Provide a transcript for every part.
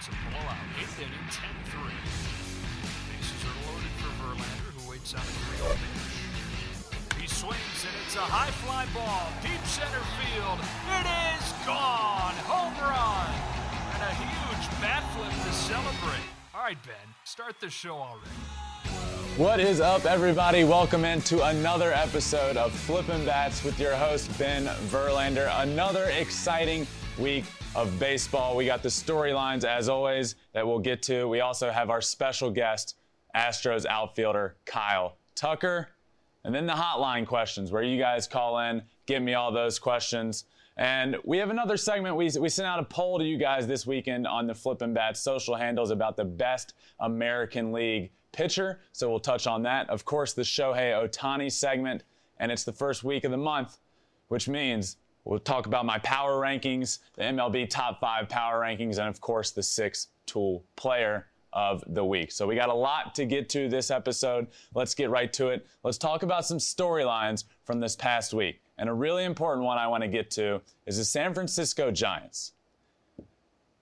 It's a blowout. Eighth inning, 10-3. Bases are loaded for Verlander, who waits on a 3 pitch. He swings, and it's a high fly ball. Deep center field. It is gone. Home run. And a huge bat flip to celebrate. All right, Ben, start the show already. What is up, everybody? Welcome into another episode of Flippin' Bats with your host, Ben Verlander. Another exciting week of baseball. We got the storylines, as always, that we'll get to. We also have our special guest, Astros outfielder Kyle Tucker. And then the hotline questions, where you guys call in, give me all those questions. And we have another segment. We, we sent out a poll to you guys this weekend on the Flippin' Bat social handles about the best American League pitcher. So we'll touch on that. Of course, the Shohei Ohtani segment, and it's the first week of the month, which means we'll talk about my power rankings, the MLB top five power rankings, and of course, the six tool player of the week. So we got a lot to get to this episode. Let's get right to it. Let's talk about some storylines from this past week. And a really important one I want to get to is the San Francisco Giants.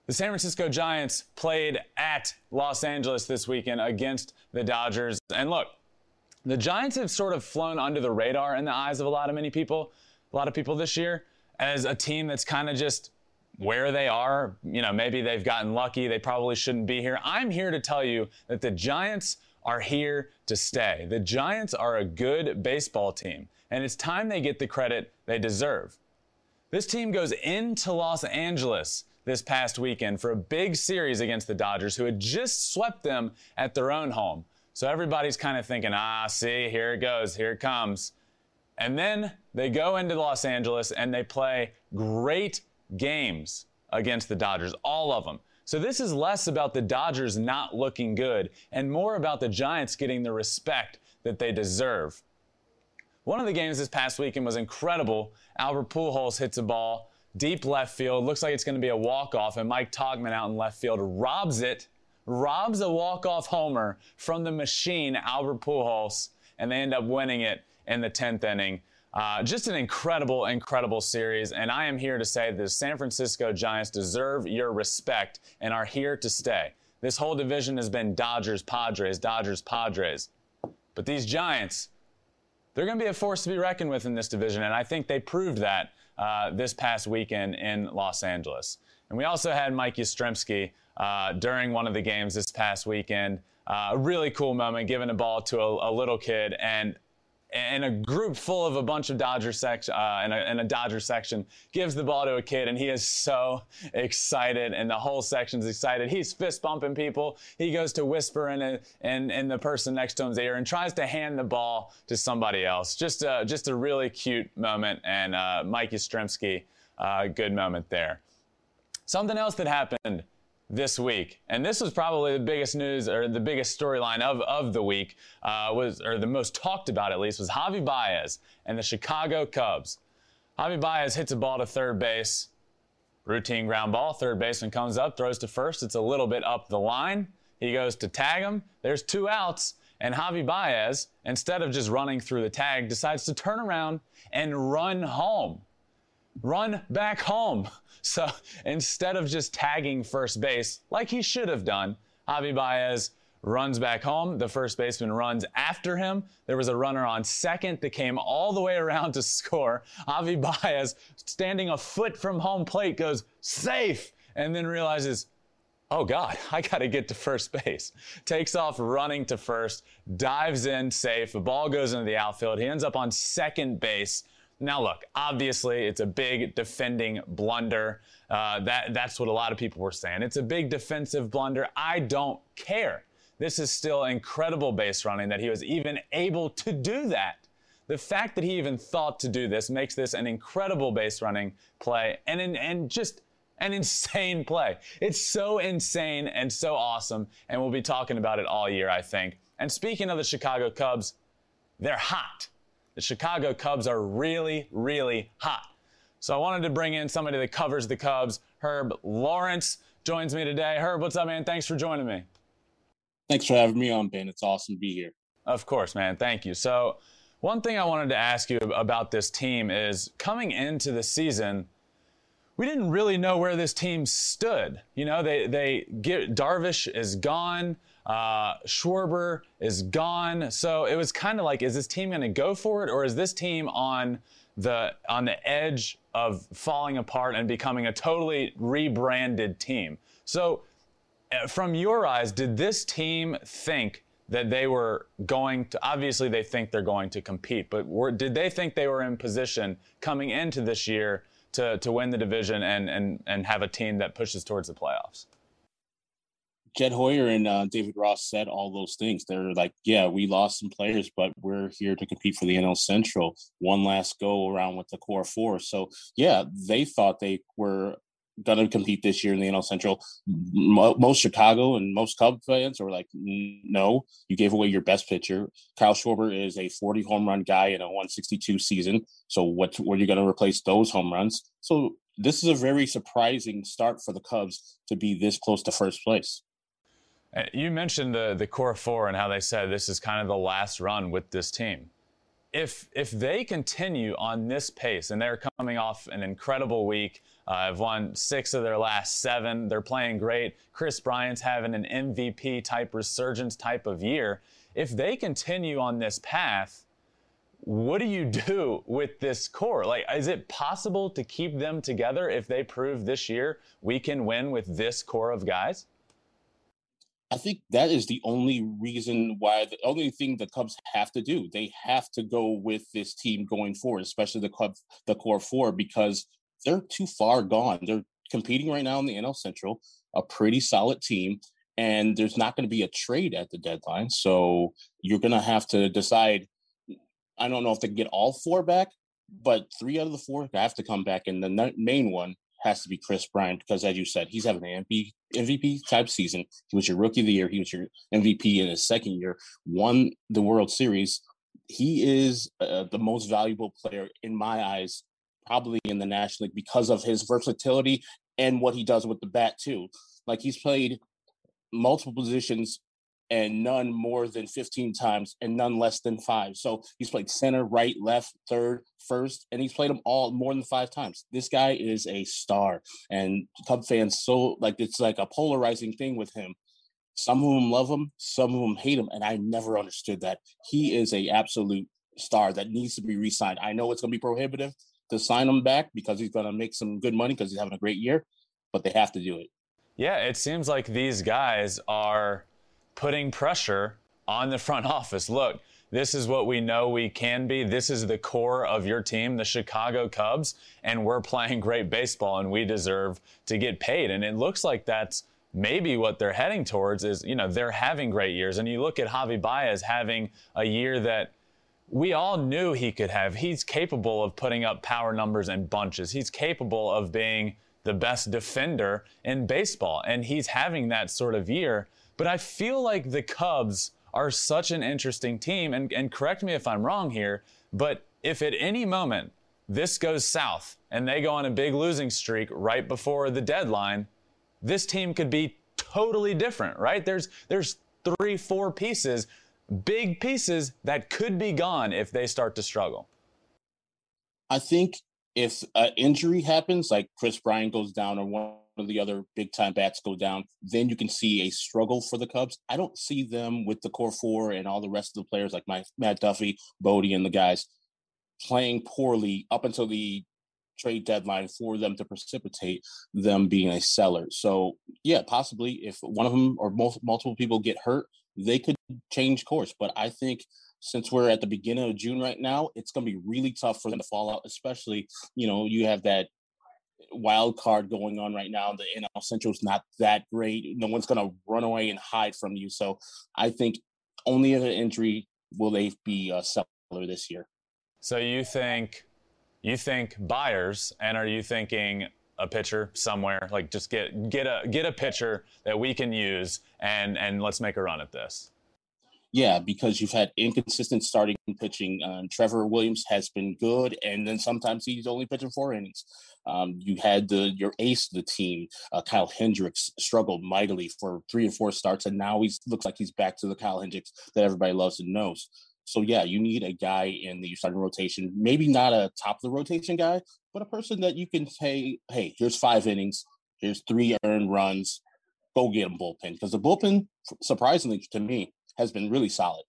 The San Francisco Giants played at Los Angeles this weekend against the Dodgers. And look, the Giants have sort of flown under the radar in the eyes of a lot of many people, a lot of people this year, as a team that's kind of just where they are. You know, maybe they've gotten lucky. They probably shouldn't be here. I'm here to tell you that the Giants are here to stay. The Giants are a good baseball team, and it's time they get the credit they deserve. This team goes into Los Angeles this past weekend for a big series against the Dodgers, who had just swept them at their own home. So everybody's kind of thinking, ah, see, here it goes, here it comes. And then they go into Los Angeles and they play great games against the Dodgers, all of them. So this is less about the Dodgers not looking good and more about the Giants getting the respect that they deserve. One of the games this past weekend was incredible. Albert Pujols hits a ball deep left field. Looks like it's going to be a walk-off, and Mike Tauchman out in left field robs it, robs a walk-off homer from the machine, Albert Pujols, and they end up winning it in the 10th inning. Uh, just an incredible, incredible series, and I am here to say the San Francisco Giants deserve your respect and are here to stay. This whole division has been Dodgers, Padres, Dodgers, Padres. But these Giants, they're going to be a force to be reckoned with in this division, and I think they proved that uh, this past weekend in Los Angeles. And we also had Mike Yastrzemski uh, during one of the games this past weekend. Uh, a really cool moment, giving a ball to a, a little kid, and and a group full of a bunch of Dodger section uh, in, a, in a Dodger section gives the ball to a kid, and he is so excited, and the whole section's excited. He's fist bumping people. He goes to whisper in, a, in, in the person next to him's ear and tries to hand the ball to somebody else. Just a, just a really cute moment, and uh, Mike Yastrzemski, uh, good moment there. Something else that happened this week. And this was probably the biggest news or the biggest storyline of, of the week uh, was, or the most talked about at least, was Javi Baez and the Chicago Cubs. Javi Baez hits a ball to third base, routine ground ball. Third baseman comes up, throws to first. It's a little bit up the line. He goes to tag him. There's two outs. And Javi Baez, instead of just running through the tag, decides to turn around and run home. Run back home. So instead of just tagging first base like he should have done, Javi Baez runs back home. The first baseman runs after him. There was a runner on second that came all the way around to score. Javi Baez, standing a foot from home plate, goes safe and then realizes, oh God, I got to get to first base. Takes off running to first, dives in safe. The ball goes into the outfield. He ends up on second base. Now, look, obviously, it's a big defending blunder. Uh, that, that's what a lot of people were saying. It's a big defensive blunder. I don't care. This is still incredible base running that he was even able to do that. The fact that he even thought to do this makes this an incredible base running play and, and just an insane play. It's so insane and so awesome, and we'll be talking about it all year, I think. And speaking of the Chicago Cubs, they're hot. The Chicago Cubs are really, really hot. So I wanted to bring in somebody that covers the Cubs. Herb Lawrence joins me today. Herb, what's up, man? Thanks for joining me. Thanks for having me on, Ben. It's awesome to be here. Of course, man. Thank you. So, one thing I wanted to ask you about this team is coming into the season, we didn't really know where this team stood. You know, they they get Darvish is gone. Uh, Schwarber is gone. So it was kind of like, is this team going to go for it, or is this team on the on the edge of falling apart and becoming a totally rebranded team? So, uh, from your eyes, did this team think that they were going to? Obviously, they think they're going to compete, but were, did they think they were in position coming into this year to to win the division and and and have a team that pushes towards the playoffs? Jed Hoyer and uh, David Ross said all those things. They're like, yeah, we lost some players, but we're here to compete for the NL Central. One last go around with the core four. So, yeah, they thought they were going to compete this year in the NL Central. Most Chicago and most Cub fans are like, no, you gave away your best pitcher. Kyle Schwarber is a 40 home run guy in a 162 season. So, what were you going to replace those home runs? So, this is a very surprising start for the Cubs to be this close to first place. Uh, you mentioned the the core four and how they said this is kind of the last run with this team. If if they continue on this pace and they're coming off an incredible week, uh, have won six of their last seven. They're playing great. Kris Bryant's having an MVP type resurgence type of year. If they continue on this path, what do you do with this core? Like, is it possible to keep them together if they prove this year we can win with this core of guys? I think that is the only reason why the only thing the Cubs have to do. They have to go with this team going forward, especially the club, the core four, because they're too far gone. They're competing right now in the NL Central, a pretty solid team, and there's not going to be a trade at the deadline. So you're going to have to decide. I don't know if they can get all four back, but three out of the four have to come back, and the main one has to be Kris Bryant because, as you said, he's having an MVP type season. He was your rookie of the year. He was your MVP in his second year. Won the World Series. He is uh, the most valuable player in my eyes, probably in the National League because of his versatility and what he does with the bat too. Like he's played multiple positions and none more than 15 times and none less than five. So he's played center, right, left, third, first, and he's played them all more than five times. This guy is a star. And Cub fans so like it's like a polarizing thing with him. Some of them love him, some of them hate him, and I never understood that. He is a absolute star that needs to be re-signed. I know it's gonna be prohibitive to sign him back because he's gonna make some good money because he's having a great year, but they have to do it. Yeah, it seems like these guys are putting pressure on the front office. Look, this is what we know we can be. This is the core of your team, the Chicago Cubs, and we're playing great baseball and we deserve to get paid. And it looks like that's maybe what they're heading towards is, you know, they're having great years. And you look at Javi Baez having a year that we all knew he could have. He's capable of putting up power numbers and bunches. He's capable of being the best defender in baseball. And he's having that sort of year. But I feel like the Cubs are such an interesting team. And, and correct me if I'm wrong here, but if at any moment this goes south and they go on a big losing streak right before the deadline, this team could be totally different, right? There's there's three, four pieces, big pieces that could be gone if they start to struggle. I think if an injury happens, like Kris Bryant goes down or one of the other big time bats go down, then you can see a struggle for the Cubs. I don't see them with the core four and all the rest of the players like my Matt Duffy, Bote, and the guys playing poorly up until the trade deadline for them to precipitate them being a seller. So yeah, possibly if one of them or multiple people get hurt, they could change course. But I think since we're at the beginning of June right now, it's going to be really tough for them to fall out, especially, you know, you have that wild card going on right now. The NL Central is not that great. No one's going to run away and hide from you. So I think only in an injury will they be a seller this year. So you think you think buyers, and are you thinking a pitcher somewhere? Like just get get a get a pitcher that we can use, and and let's make a run at this. Yeah, because you've had inconsistent starting pitching. Um, Trevor Williams has been good, and then sometimes he's only pitching four innings. Um, you had the your ace of the team, uh, Kyle Hendricks, struggled mightily for three or four starts, and now he looks like he's back to the Kyle Hendricks that everybody loves and knows. So yeah, you need a guy in the starting rotation, maybe not a top of the rotation guy, but a person that you can say, hey, here's five innings, here's three earned runs, go get him bullpen because the bullpen, surprisingly to me, has been really solid.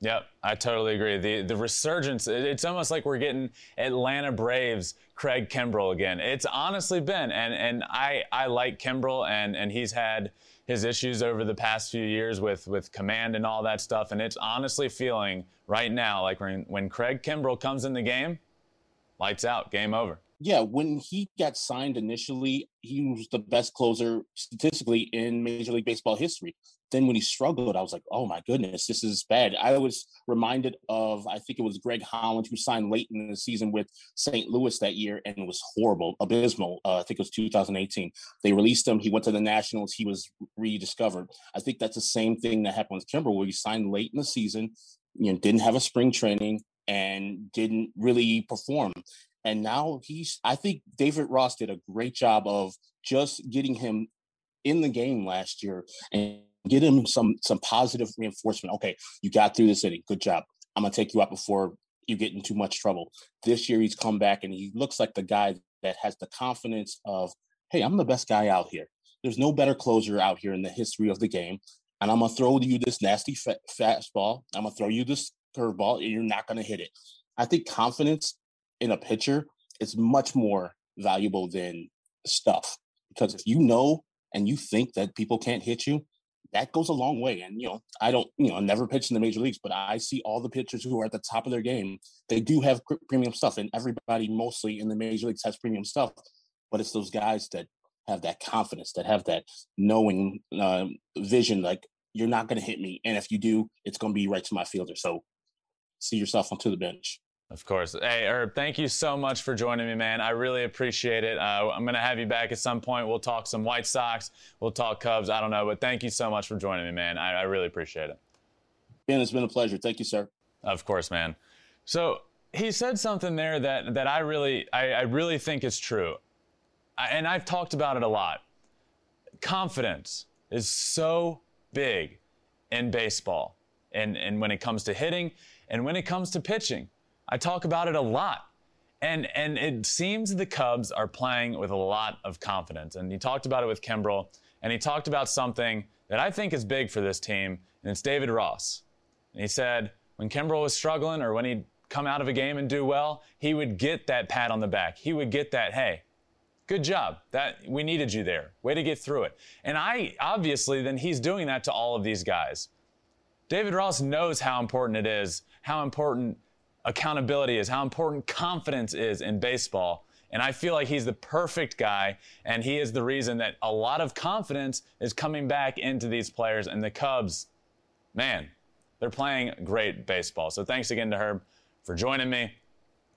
Yep, I totally agree. The the resurgence, it's almost like we're getting Atlanta Braves Craig Kimbrel again. It's honestly been, and and I I like Kimbrel, and and he's had his issues over the past few years with with command and all that stuff, and it's honestly feeling right now like when when Craig Kimbrel comes in the game, lights out, game over yeah, when he got signed initially, he was the best closer statistically in Major League Baseball history. Then when he struggled, I was like, oh my goodness, this is bad. I was reminded of, I think it was Greg Holland who signed late in the season with St. Louis that year, and was horrible, abysmal. Uh, I think it was 2018. They released him. He went to the Nationals. He was rediscovered. I think that's the same thing that happened with Kimbrel, where he signed late in the season, you know, didn't have a spring training and didn't really perform. And now he's, I think David Ross did a great job of just getting him in the game last year and get him some some positive reinforcement. Okay, you got through this inning. Good job. I'm gonna take you out before you get in too much trouble. This year he's come back and he looks like the guy that has the confidence of, hey, I'm the best guy out here. There's no better closer out here in the history of the game. And I'm gonna throw you this nasty fastball. I'm gonna throw you this curveball, and you're not gonna hit it. I think confidence in a pitcher is much more valuable than stuff because if you know and you think that people can't hit you that goes a long way and you know i don't you know never pitch in the major leagues but i see all the pitchers who are at the top of their game. They do have premium stuff and everybody mostly in the major leagues has premium stuff but it's those guys that have that confidence that have that knowing uh, vision like you're not going to hit me and if you do it's going to be right to my fielder. So see yourself onto the bench of course. Hey, Herb, thank you so much for joining me, man. I really appreciate it. Uh, I'm going to have you back at some point. We'll talk some White Sox. We'll talk Cubs. I don't know, but thank you so much for joining me, man. I, I really appreciate it. Ben, it's been a pleasure. Thank you, sir. Of course, man. So he said something there that, that I really, I, I really think is true. I, and I've talked about it a lot. Confidence is so big in baseball and, and when it comes to hitting and when it comes to pitching. I talk about it a lot. And, and it seems the Cubs are playing with a lot of confidence. And he talked about it with Kimbrel, and he talked about something that I think is big for this team, and it's David Ross. And he said when Kimbrel was struggling or when he'd come out of a game and do well, he would get that pat on the back. He would get that, hey, good job. That we needed you there. Way to get through it. And I obviously then he's doing that to all of these guys. David Ross knows how important it is, how important accountability is, how important confidence is in baseball. And I feel like he's the perfect guy, and he is the reason that a lot of confidence is coming back into these players. And the Cubs, man, they're playing great baseball. So thanks again to Herb for joining me.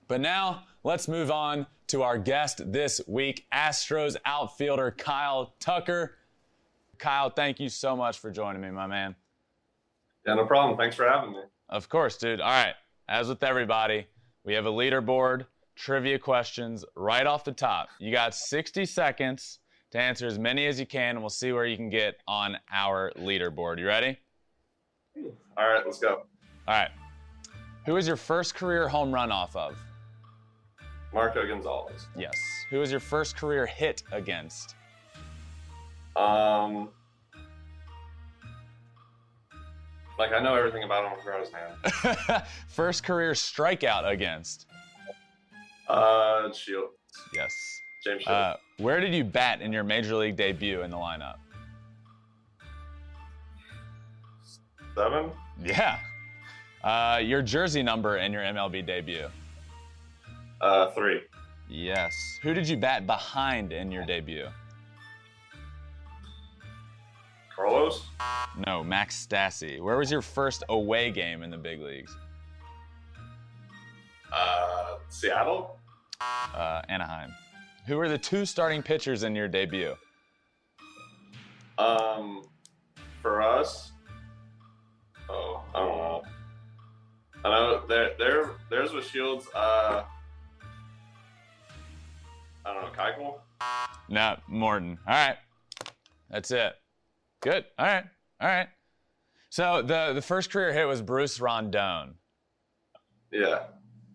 But now let's move on to our guest this week, Astros outfielder Kyle Tucker. Kyle, thank you so much for joining me, my man. Yeah, no problem. Thanks for having me. Of course, dude. All right as with everybody, we have a leaderboard, trivia questions right off the top. You got 60 seconds to answer as many as you can, and we'll see where you can get on our leaderboard. You ready? All right, let's go. All right. Who was your first career home run off of? Marco Gonzalez. Yes. Who was your first career hit against? Um, Like I know everything about him from his hand. First career strikeout against. Uh, Shield. Yes. James Shields. Uh, where did you bat in your major league debut in the lineup? Seven. Yeah. Uh, your jersey number in your MLB debut. Uh, three. Yes. Who did you bat behind in your debut? Carlos? No, Max Stassi. Where was your first away game in the big leagues? Uh, Seattle? Uh, Anaheim. Who were the two starting pitchers in your debut? Um, for us, oh, I don't know. I know there, there, there's with Shields. Uh, I don't know, Keuchel. No, Morton. All right, that's it. Good. All right. All right. So the the first career hit was Bruce Rondon. Yeah,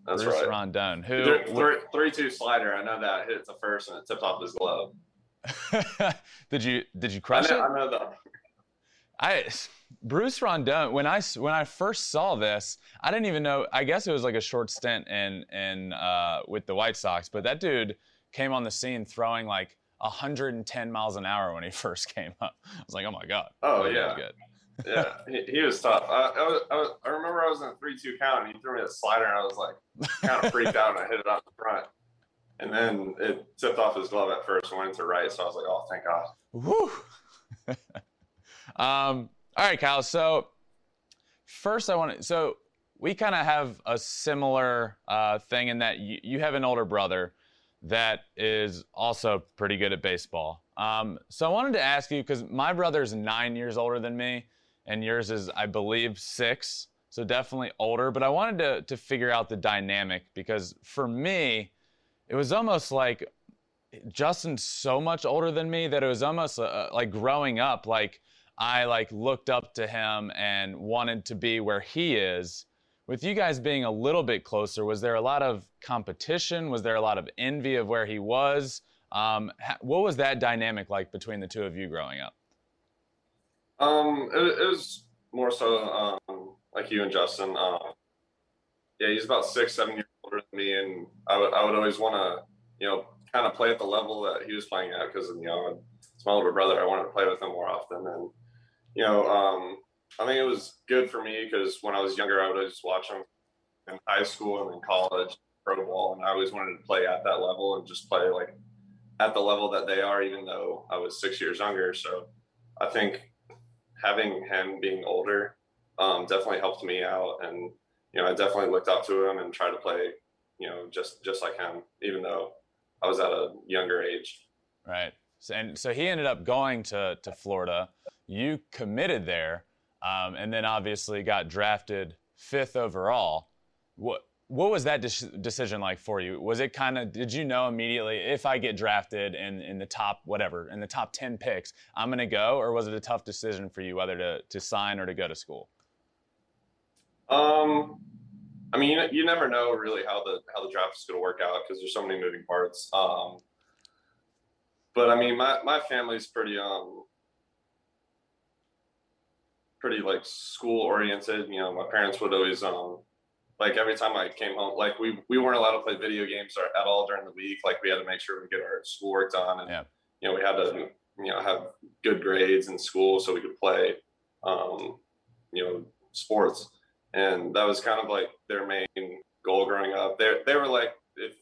that's right. Bruce right. Rondon, who Three, three, three two slider. I know that hit the first and it tipped off his glove. did you did you I crush know, it? I know that. I Bruce Rondon. When I when I first saw this, I didn't even know. I guess it was like a short stint in in uh, with the White Sox, but that dude came on the scene throwing like 110 miles an hour when he first came up. I was like, oh my god. Oh, yeah. good. Yeah, he, he was tough. I, I, was, I, was, I remember I was in a three-two count, and he threw me a slider, and I was like, kind of freaked out, and I hit it out the front, and then it tipped off his glove at first and went into right. So I was like, oh, thank God. Woo. um, all right, Kyle. So first, I want to. So we kind of have a similar uh, thing in that you, you have an older brother that is also pretty good at baseball. Um, so I wanted to ask you because my brother's nine years older than me, and yours is, I believe, six. So definitely older. But I wanted to to figure out the dynamic because for me, it was almost like Justin's so much older than me that it was almost uh, like growing up, like I like looked up to him and wanted to be where he is. With you guys being a little bit closer, was there a lot of competition? Was there a lot of envy of where he was? Um, what was that dynamic like between the two of you growing up? Um, it, it was more so um, like you and Justin. Um, yeah, he's about six, seven years older than me, and I would I would always want to, you know, kind of play at the level that he was playing at because you know it's my older brother. I wanted to play with him more often, and you know, um, I think it was good for me because when I was younger, I would always watch them in high school and in college, pro ball, and I always wanted to play at that level and just play like at the level that they are, even though I was six years younger. So I think having him being older um, definitely helped me out, and you know, I definitely looked up to him and tried to play, you know, just just like him, even though I was at a younger age. Right. So, and so he ended up going to, to Florida. You committed there, um, and then obviously got drafted fifth overall. What what was that de- decision like for you? Was it kind of did you know immediately if I get drafted in in the top whatever in the top ten picks I'm gonna go, or was it a tough decision for you whether to to sign or to go to school? Um, I mean, you, you never know really how the how the draft is to work out because there's so many moving parts. Um, but I mean, my my family's pretty um pretty like school oriented. You know, my parents would always um like every time I came home, like we we weren't allowed to play video games or- at all during the week. Like we had to make sure we get our schoolwork done, and Yeah. you know we had to you know have good grades in school so we could play um, you know sports and that was kind of like their main goal growing up. They they were like if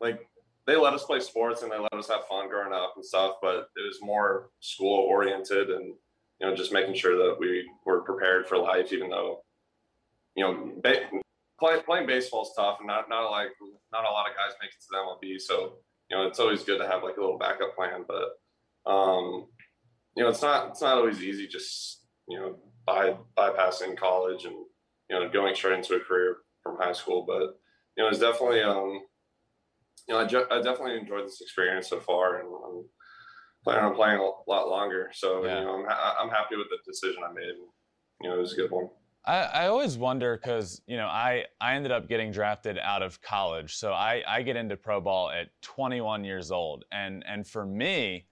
like they let us play sports and they let us have fun growing up and stuff, but it was more school oriented and you know just making sure that we were prepared for life, even though you know ba- play, playing baseball is tough and not not like not a lot of guys make it to the MLB, so you know it's always good to have like a little backup plan, but um, you know it's not it's not always easy just you know by bypassing college and you know going straight into a career from high school. But you know, it's definitely um, you know, I, ju- I definitely enjoyed this experience so far, and I'm planning on playing a lot longer. So Yeah. you know, I'm ha- I'm happy with the decision I made. You know, it was a good one. I, I always wonder because you know I, I ended up getting drafted out of college, so I, I get into pro ball at 21 years old, and and for me,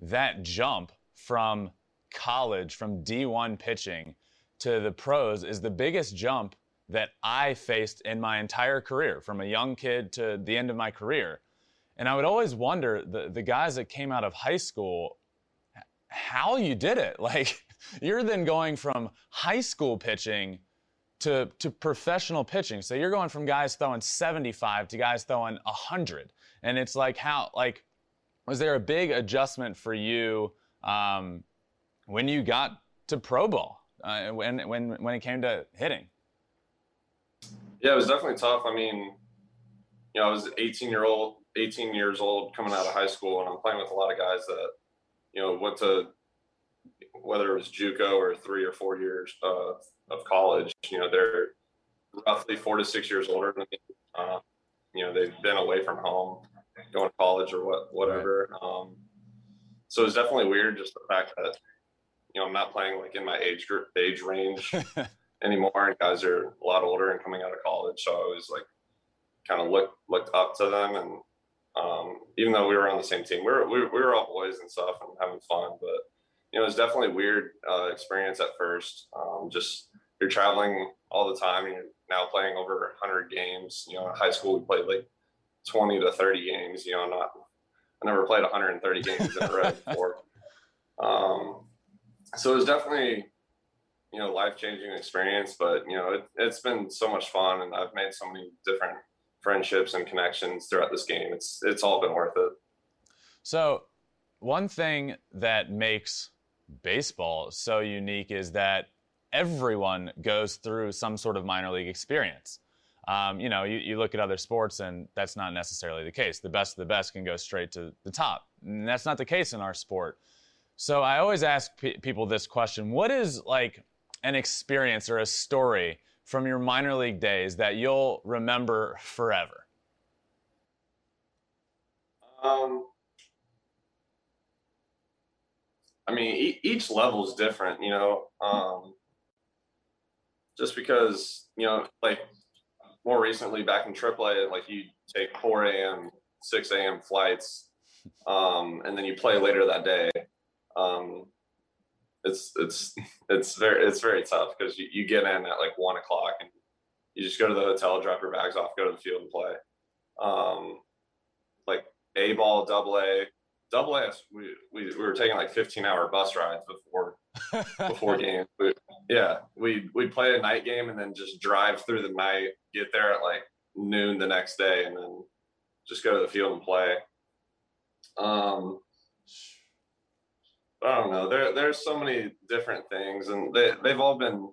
that jump from college from D1 pitching to the pros is the biggest jump that I faced in my entire career, from a young kid to the end of my career, and I would always wonder the the guys that came out of high school how you did it. Like you're then going from high school pitching to to professional pitching. So you're going from guys throwing 75 to guys throwing 100. And it's like how like was there a big adjustment for you um, when you got to pro ball uh, when when when it came to hitting? Yeah, it was definitely tough. I mean, you know, I was 18 year old, 18 years old coming out of high school, and I'm playing with a lot of guys that, you know, went to whether it was JUCO or three or four years uh, of college. You know, they're roughly four to six years older than me. Uh, you know, they've been away from home, going to college or what, whatever. Um, so it's definitely weird, just the fact that you know I'm not playing like in my age group, age range anymore, and guys are a lot older and coming out of college. So I was like kind of looked looked up to them, and um, even though we were on the same team, we were we, we were all boys and stuff and having fun, but you know, it was definitely a weird uh, experience at first. Um, just you're traveling all the time, and you're now playing over 100 games. You know, in high school we played like 20 to 30 games. You know, not I never played 130 games in a row before. Um, so it was definitely you know life changing experience, but you know it, it's been so much fun, and I've made so many different friendships and connections throughout this game. It's it's all been worth it. So one thing that makes baseball so unique is that everyone goes through some sort of minor league experience. Um, you know, you, you look at other sports and that's not necessarily the case. The best of the best can go straight to the top. And that's not the case in our sport. So I always ask pe- people this question What is like an experience or a story from your minor league days that you'll remember forever? Um, I mean, e- each level is different, you know. Um, just because, you know, like more recently back in AAA, like you take 4 a.m., 6 a.m. flights, um, and then you play later that day. Um, it's it's it's very it's very tough because you, you get in at like one o'clock and you just go to the hotel, drop your bags off, go to the field and play. Um, like A ball, double A, double A. We, we we were taking like 15 hour bus rides before before games. We, yeah, we we'd play a night game and then just drive through the night, get there at like noon the next day, and then just go to the field and play. Um, I don't know. There there's so many different things, and they they've all been.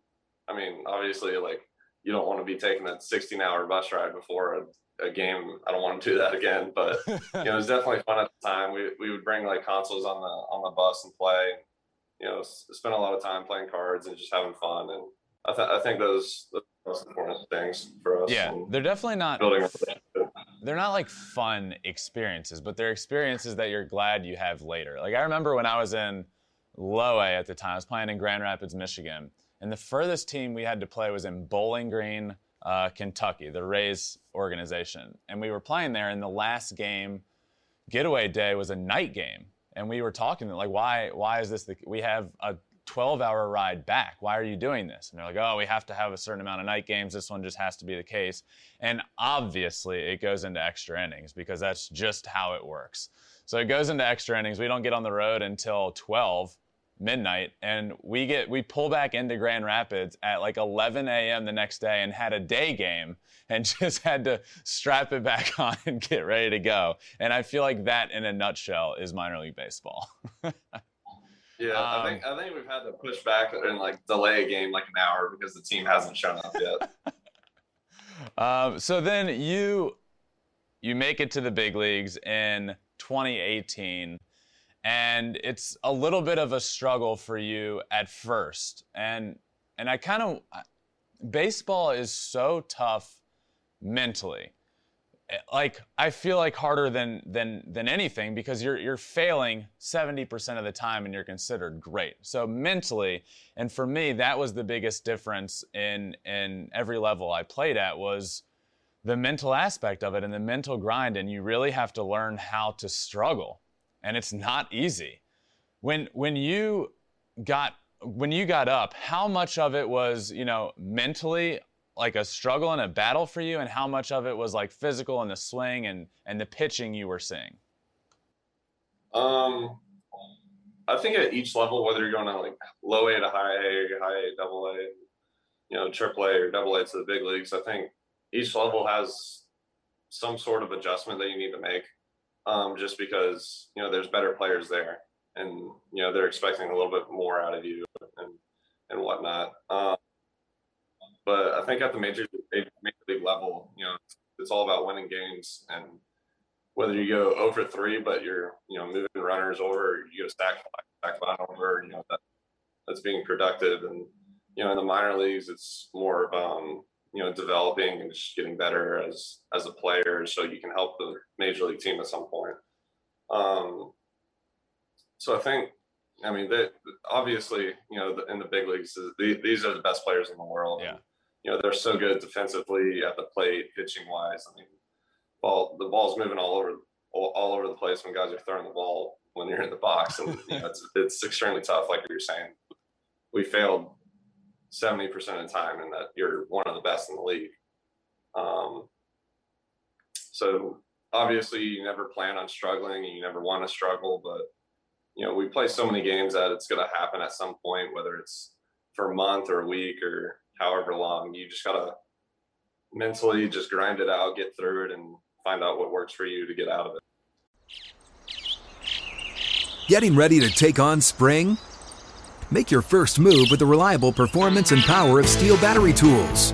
I mean, obviously, like you don't want to be taking a 16 hour bus ride before a, a game. I don't want to do that again. But you know, it was definitely fun at the time. We we would bring like consoles on the on the bus and play. You know, spend a lot of time playing cards and just having fun. And I, th- I think those the most important things for us. Yeah, they're definitely not. They're not like fun experiences, but they're experiences that you're glad you have later. Like I remember when I was in low A at the time, I was playing in Grand Rapids, Michigan, and the furthest team we had to play was in Bowling Green, uh, Kentucky, the Rays organization, and we were playing there. And the last game, getaway day, was a night game, and we were talking like, why? Why is this? The, we have a 12 hour ride back. Why are you doing this? And they're like, oh, we have to have a certain amount of night games. This one just has to be the case. And obviously, it goes into extra innings because that's just how it works. So it goes into extra innings. We don't get on the road until 12 midnight and we get we pull back into grand rapids at like 11 a.m the next day and had a day game and just had to strap it back on and get ready to go and i feel like that in a nutshell is minor league baseball Yeah, um, I think I think we've had to push back and like delay a game like an hour because the team hasn't shown up yet. um, so then you you make it to the big leagues in 2018 and it's a little bit of a struggle for you at first and and I kind of baseball is so tough mentally like I feel like harder than than than anything because you're you're failing 70% of the time and you're considered great. So mentally, and for me that was the biggest difference in in every level I played at was the mental aspect of it and the mental grind and you really have to learn how to struggle. And it's not easy. When when you got when you got up, how much of it was, you know, mentally like a struggle and a battle for you and how much of it was like physical and the swing and and the pitching you were seeing? Um i think at each level whether you're going to like low a to high a high a double a you know triple a or double a to the big leagues i think each level has some sort of adjustment that you need to make um, just because you know there's better players there and you know they're expecting a little bit more out of you and and whatnot. Um, but I think at the major major league level, you know, it's, all about winning games and whether you go over three, but you're you know moving runners over, you go stack stack line over, you know that that's being productive. And you know in the minor leagues, it's more of um, you know developing and just getting better as as a player, so you can help the major league team at some point. Um, so I think I mean, they, obviously, you know, in the big leagues, these are the best players in the world. Yeah. You know, they're so good defensively at the plate, pitching wise. I mean, ball the ball's moving all over all, over the place when guys are throwing the ball when you're in the box, and you know, it's it's extremely tough. Like you're saying, we failed seventy percent of the time, and that you're one of the best in the league. Um, so obviously, you never plan on struggling, and you never want to struggle, but you know, we play so many games that it's going to happen at some point, whether it's for a month or a week or however long. You just got to mentally just grind it out, get through it, and find out what works for you to get out of it. Getting ready to take on spring? Make your first move with the reliable performance and power of STIHL battery tools.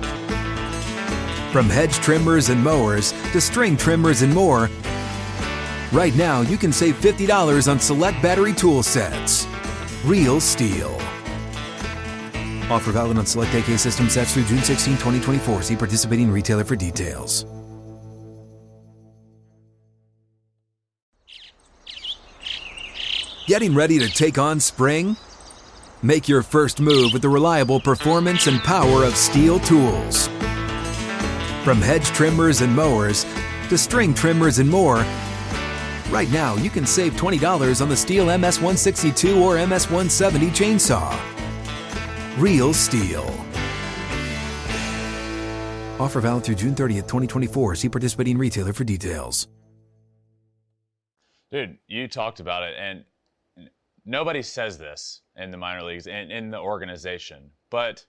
From hedge trimmers and mowers to string trimmers and more, right now you can save $50 on select battery tool sets. Real STIHL. Offer valid on select AK system sets through June 16, 2024. See participating retailer for details. Getting ready to take on spring? Make your first move with the reliable performance and power of STIHL tools. From hedge trimmers and mowers to string trimmers and more, right now you can save $20 on the STIHL MS162 or MS170 chainsaw. Real STIHL. Offer valid through June 30th, 2024. See participating retailer for details. Dude, you talked about it, and nobody says this in the minor leagues and in the organization, but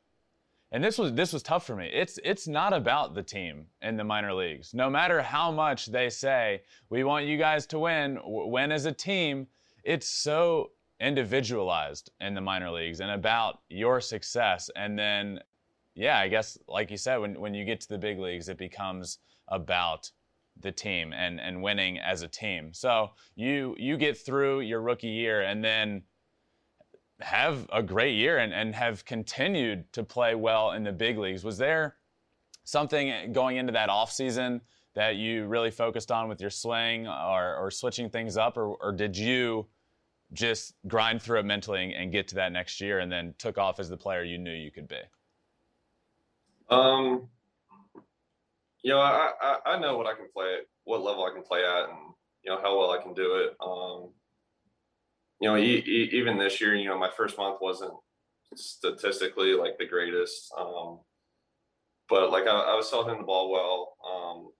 and this was this was tough for me. It's it's not about the team in the minor leagues. No matter how much they say we want you guys to win, win as a team, it's so individualized in the minor leagues and about your success. And then, yeah, I guess like you said, when when you get to the big leagues, it becomes about the team and and winning as a team. So you you get through your rookie year and then have a great year and, and have continued to play well in the big leagues. Was there something going into that offseason that you really focused on with your swing or, or switching things up, or, or did you just grind through it mentally and, get to that next year and then took off as the player you knew you could be? Um, you know, I, I, I know what I can play, what level I can play at, and you know how well I can do it. Um, you know, e- e- even this year, you know, my first month wasn't statistically like the greatest, um, but like I, I was still hitting the ball well, um,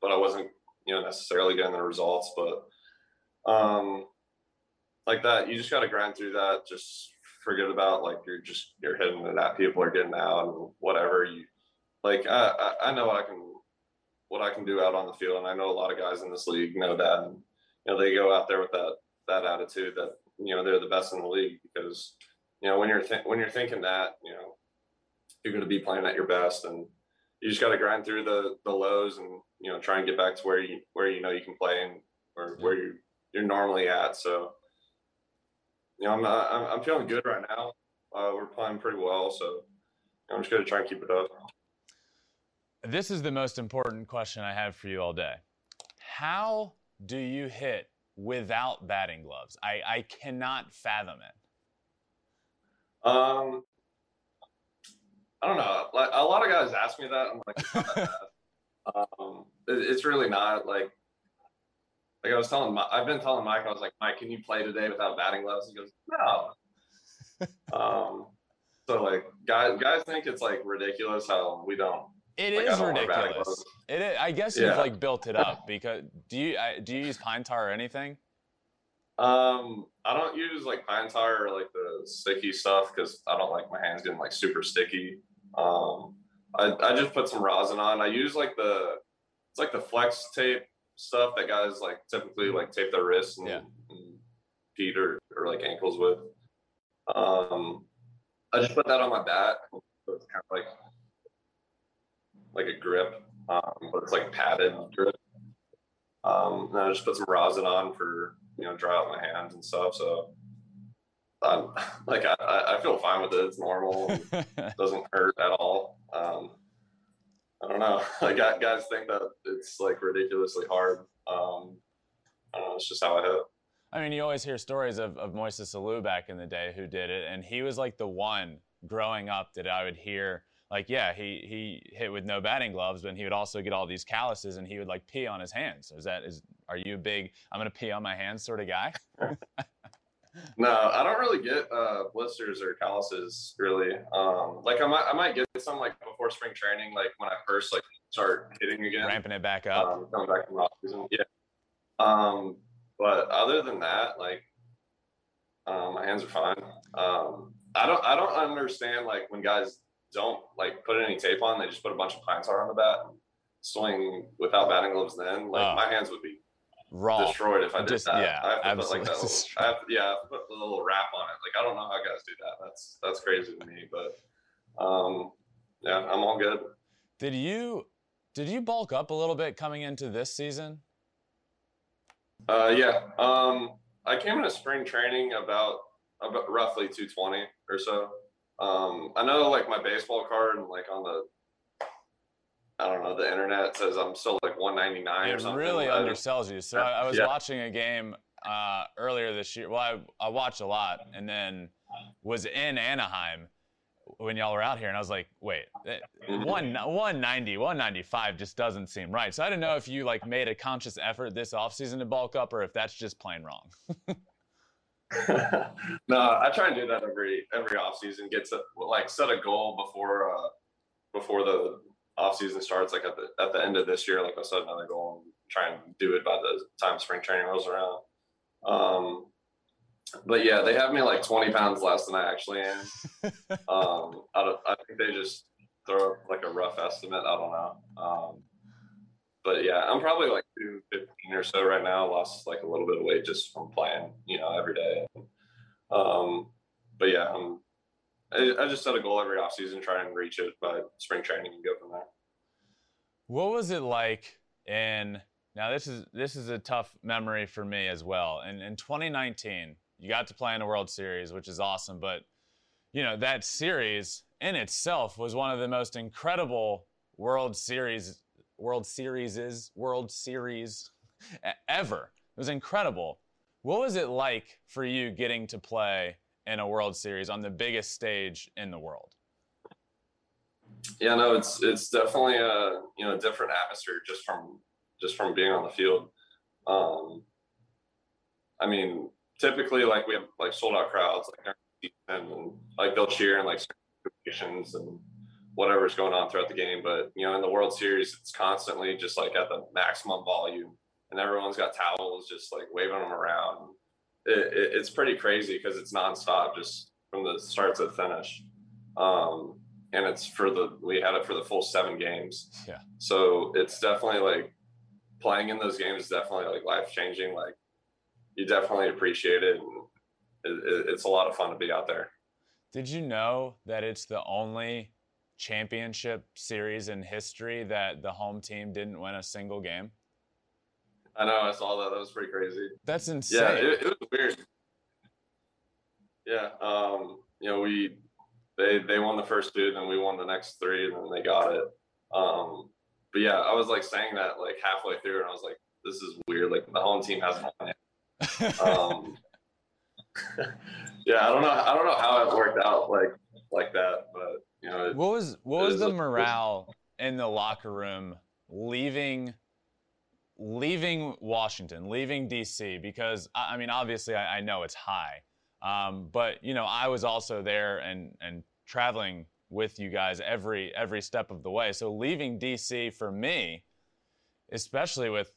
but I wasn't, you know, necessarily getting the results. But um, like that, you just got to grind through that. Just forget about like you're just you're hitting and that people are getting out and whatever you like. I, I I know what I can what I can do out on the field. And I know a lot of guys in this league know that. And, you know, they go out there with that, that attitude that, you know, they're the best in the league because, you know, when you're, th- when you're thinking that, you know, you're going to be playing at your best and you just got to grind through the, the lows and, you know, try and get back to where you, where, you know, you can play and or where you, you're normally at. So, you know, I'm, I'm, I'm feeling good right now. Uh, we're playing pretty well. So I'm just going to try and keep it up. This is the most important question I have for you all day. How do you hit without batting gloves? I, I cannot fathom it. Um, I don't know. Like a lot of guys ask me that. I'm like, um, it, it's really not like. Like I was telling, I've been telling Mike, I was like, Mike, can you play today without batting gloves? He goes, No. um, so like guys, guys think it's like ridiculous how we don't it like, is ridiculous. It is, I guess yeah. you've like built it up because do you do you use pine tar or anything? Um, I don't use like pine tar or like the sticky stuff because I don't like my hands getting like super sticky. Um, I I just put some rosin on. I use like the it's like the flex tape stuff that guys like typically like tape their wrists and, yeah. and feet or, or like ankles with. Um, I just put that on my bat. So it's kind of like like a grip, um, but it's like padded grip. Um, and I just put some rosin on for you know dry out my hands and stuff. So I'm like I, I feel fine with it. It's normal. it doesn't hurt at all. Um, I don't know. Like guys think that it's like ridiculously hard. Um, I don't know. It's just how I hit. I mean, you always hear stories of, of Moises Alou back in the day who did it, and he was like the one growing up that I would hear like, yeah, he he hit with no batting gloves, but he would also get all these calluses, and he would like pee on his hands. Is that is? Are you a big I'm gonna pee on my hands sort of guy? no, I don't really get uh, blisters or calluses really. Um, like I might I might get some like before spring training, like when I first like start hitting again, ramping it back up, um, coming back from off season. Yeah. Um, but other than that, like, um, my hands are fine. Um, I don't I don't understand like when guys don't like put any tape on, they just put a bunch of pine tar on the bat, swing without batting gloves. Then like uh, my hands would be raw destroyed if I did just, that. Yeah, I have to absolutely. put like that. Little, I have yeah, I have to put a little wrap on it. Like I don't know how guys do that. That's that's crazy to me. But um, yeah, I'm all good. Did you did you bulk up a little bit coming into this season? Uh, yeah. Um, I came into spring training about about roughly 220 or so. Um, I know like my baseball card and like on the I don't know, the internet says I'm still like 199 it or something. It really undersells you. So I, I was yeah. watching a game uh, earlier this year. Well, I, I watched a lot and then was in Anaheim when y'all were out here, and I was like, wait, Mm-hmm. one 190, 195 just doesn't seem right. So I didn't know if you like made a conscious effort this offseason to bulk up or if that's just plain wrong. no, I try and do that every every off season. Get to like set a goal before uh before the off season starts. Like at the at the end of this year, like I set another goal and try and do it by the time spring training rolls around. Um, but yeah, they have me like 20 pounds less than I actually am. um, I, I think they just throw like a rough estimate. I don't know. Um, but yeah, I'm probably like 215 or so right now. Lost like a little bit of weight just from playing, you know, every day. Um, but yeah, I'm, I, I just set a goal every offseason, try and reach it by spring training and go from there. What was it like in now this is this is a tough memory for me as well. And in 2019, you got to play in a World Series, which is awesome, but you know, that series in itself was one of the most incredible World Series World Series is World Series ever. It was incredible. What was it like for you getting to play in a World Series on the biggest stage in the world? Yeah, no, it's it's definitely a you know different atmosphere just from just from being on the field. Um, I mean, typically like we have like sold out crowds like and like they'll cheer and like situations and whatever's going on throughout the game. But you know, in the World Series, it's constantly just like at the maximum volume, and everyone's got towels just like waving them around. It, it, it's pretty crazy because it's nonstop, just from the start to the finish. Um, and it's for the we had it for the full seven games. Yeah. So it's definitely like playing in those games is definitely like life changing. Like you definitely appreciate it, and it, it's a lot of fun to be out there. Did you know that it's the only championship series in history that the home team didn't win a single game? I know. I saw that. That was pretty crazy. That's insane. Yeah, it, it was weird. Yeah. Um, you know, we they they won the first two, then we won the next three, and then they got it. Um, but yeah, I was like saying that like halfway through, and I was like, "This is weird. Like the home team hasn't won it." um, yeah, I don't know. I don't know how it worked out like like that, but you know. It, what was what was the morale in the locker room leaving? Leaving Washington, leaving DC, because I mean, obviously, I, I know it's high, um, but you know, I was also there and and traveling with you guys every every step of the way. So leaving DC for me, especially with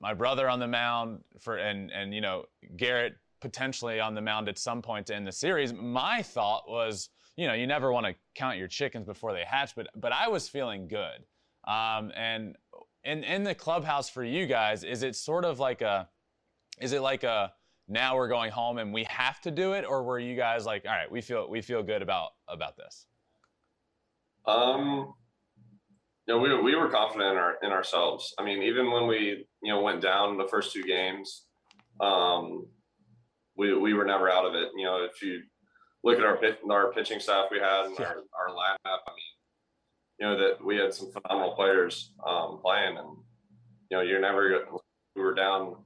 my brother on the mound for and and you know Gerrit potentially on the mound at some point in the series, my thought was, you know, you never want to count your chickens before they hatch, but but I was feeling good. Um, and in in the clubhouse for you guys, is it sort of like a, is it like a now we're going home and we have to do it, or were you guys like, all right, we feel we feel good about about this? Um, you know, we we were confident in our in ourselves. I mean, even when we you know went down the first two games, um, we we were never out of it. You know, if you look at our our pitching staff we had and our, our lineup, I mean, you know that we had some phenomenal players um, playing, and you know you're never we were down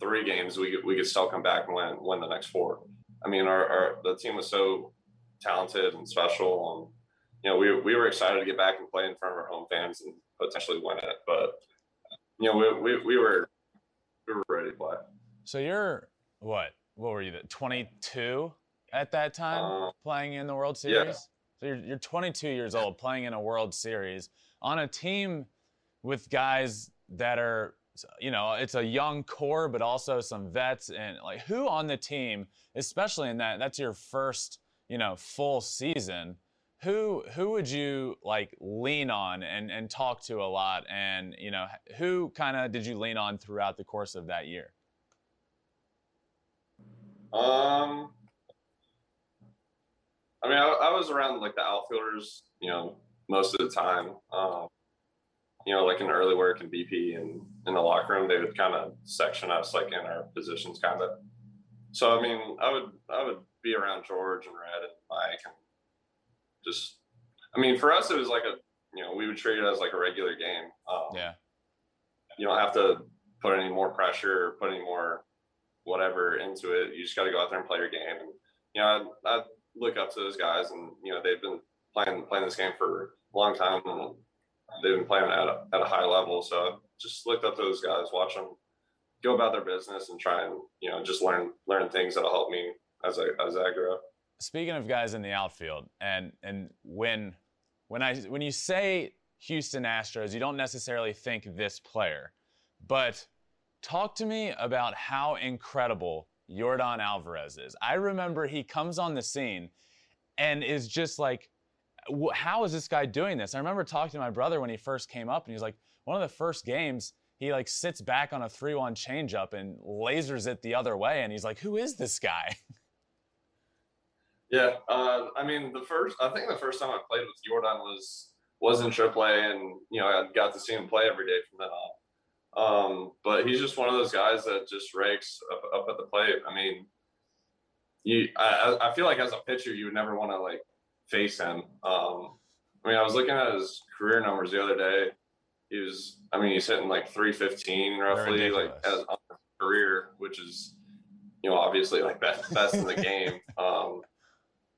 three games, we could, we could still come back and win win the next four. I mean, our, our the team was so talented and special, and you know, we we were excited to get back and play in front of our home fans and potentially win it. But you know, we we, we were we were ready to play. So you're what? What were you? 22 at that time, uh, playing in the World Series. Yeah. So you're you're 22 years old, playing in a World Series on a team with guys that are you know it's a young core but also some vets and like who on the team especially in that that's your first you know full season who who would you like lean on and and talk to a lot? And you know who kind of did you lean on throughout the course of that year? Um i mean i, I was around like the outfielders you know most of the time um you know like in early work and bp and in the locker room they would kind of section us like in our positions kind of so i mean i would i would be around george and red and mike and just I mean, for us it was like a you know, we would treat it as like a regular game. Um, yeah. You don't have to put any more pressure or put any more whatever into it. You just got to go out there and play your game. And you know, I, I look up to those guys, and you know, they've been playing playing this game for a long time, and they've been playing at a, at a high level. So just looked up to those guys, watch them go about their business, and try and you know just learn learn things that'll help me as I as I grow speaking of guys in the outfield, and and when when I when you say Houston Astros, you don't necessarily think this player, but talk to me about how incredible Yordan Alvarez is. I remember he comes on the scene and is just like, how is this guy doing this? I remember talking to my brother when he first came up, and he was like, one of the first games, he like sits back on a 3-1 changeup and lasers it the other way, and he's like, who is this guy? Yeah, uh, I mean, the first I think the first time I played with Yordan was was in AAA, and you know I got to see him play every day from then on. Um, but he's just one of those guys that just rakes up, up at the plate. I mean, you I, I feel like as a pitcher you would never want to like face him. Um, I mean, I was looking at his career numbers the other day. He was, I mean, he's hitting like 315 roughly, like as career, which is, you know, obviously like best best in the game. Um,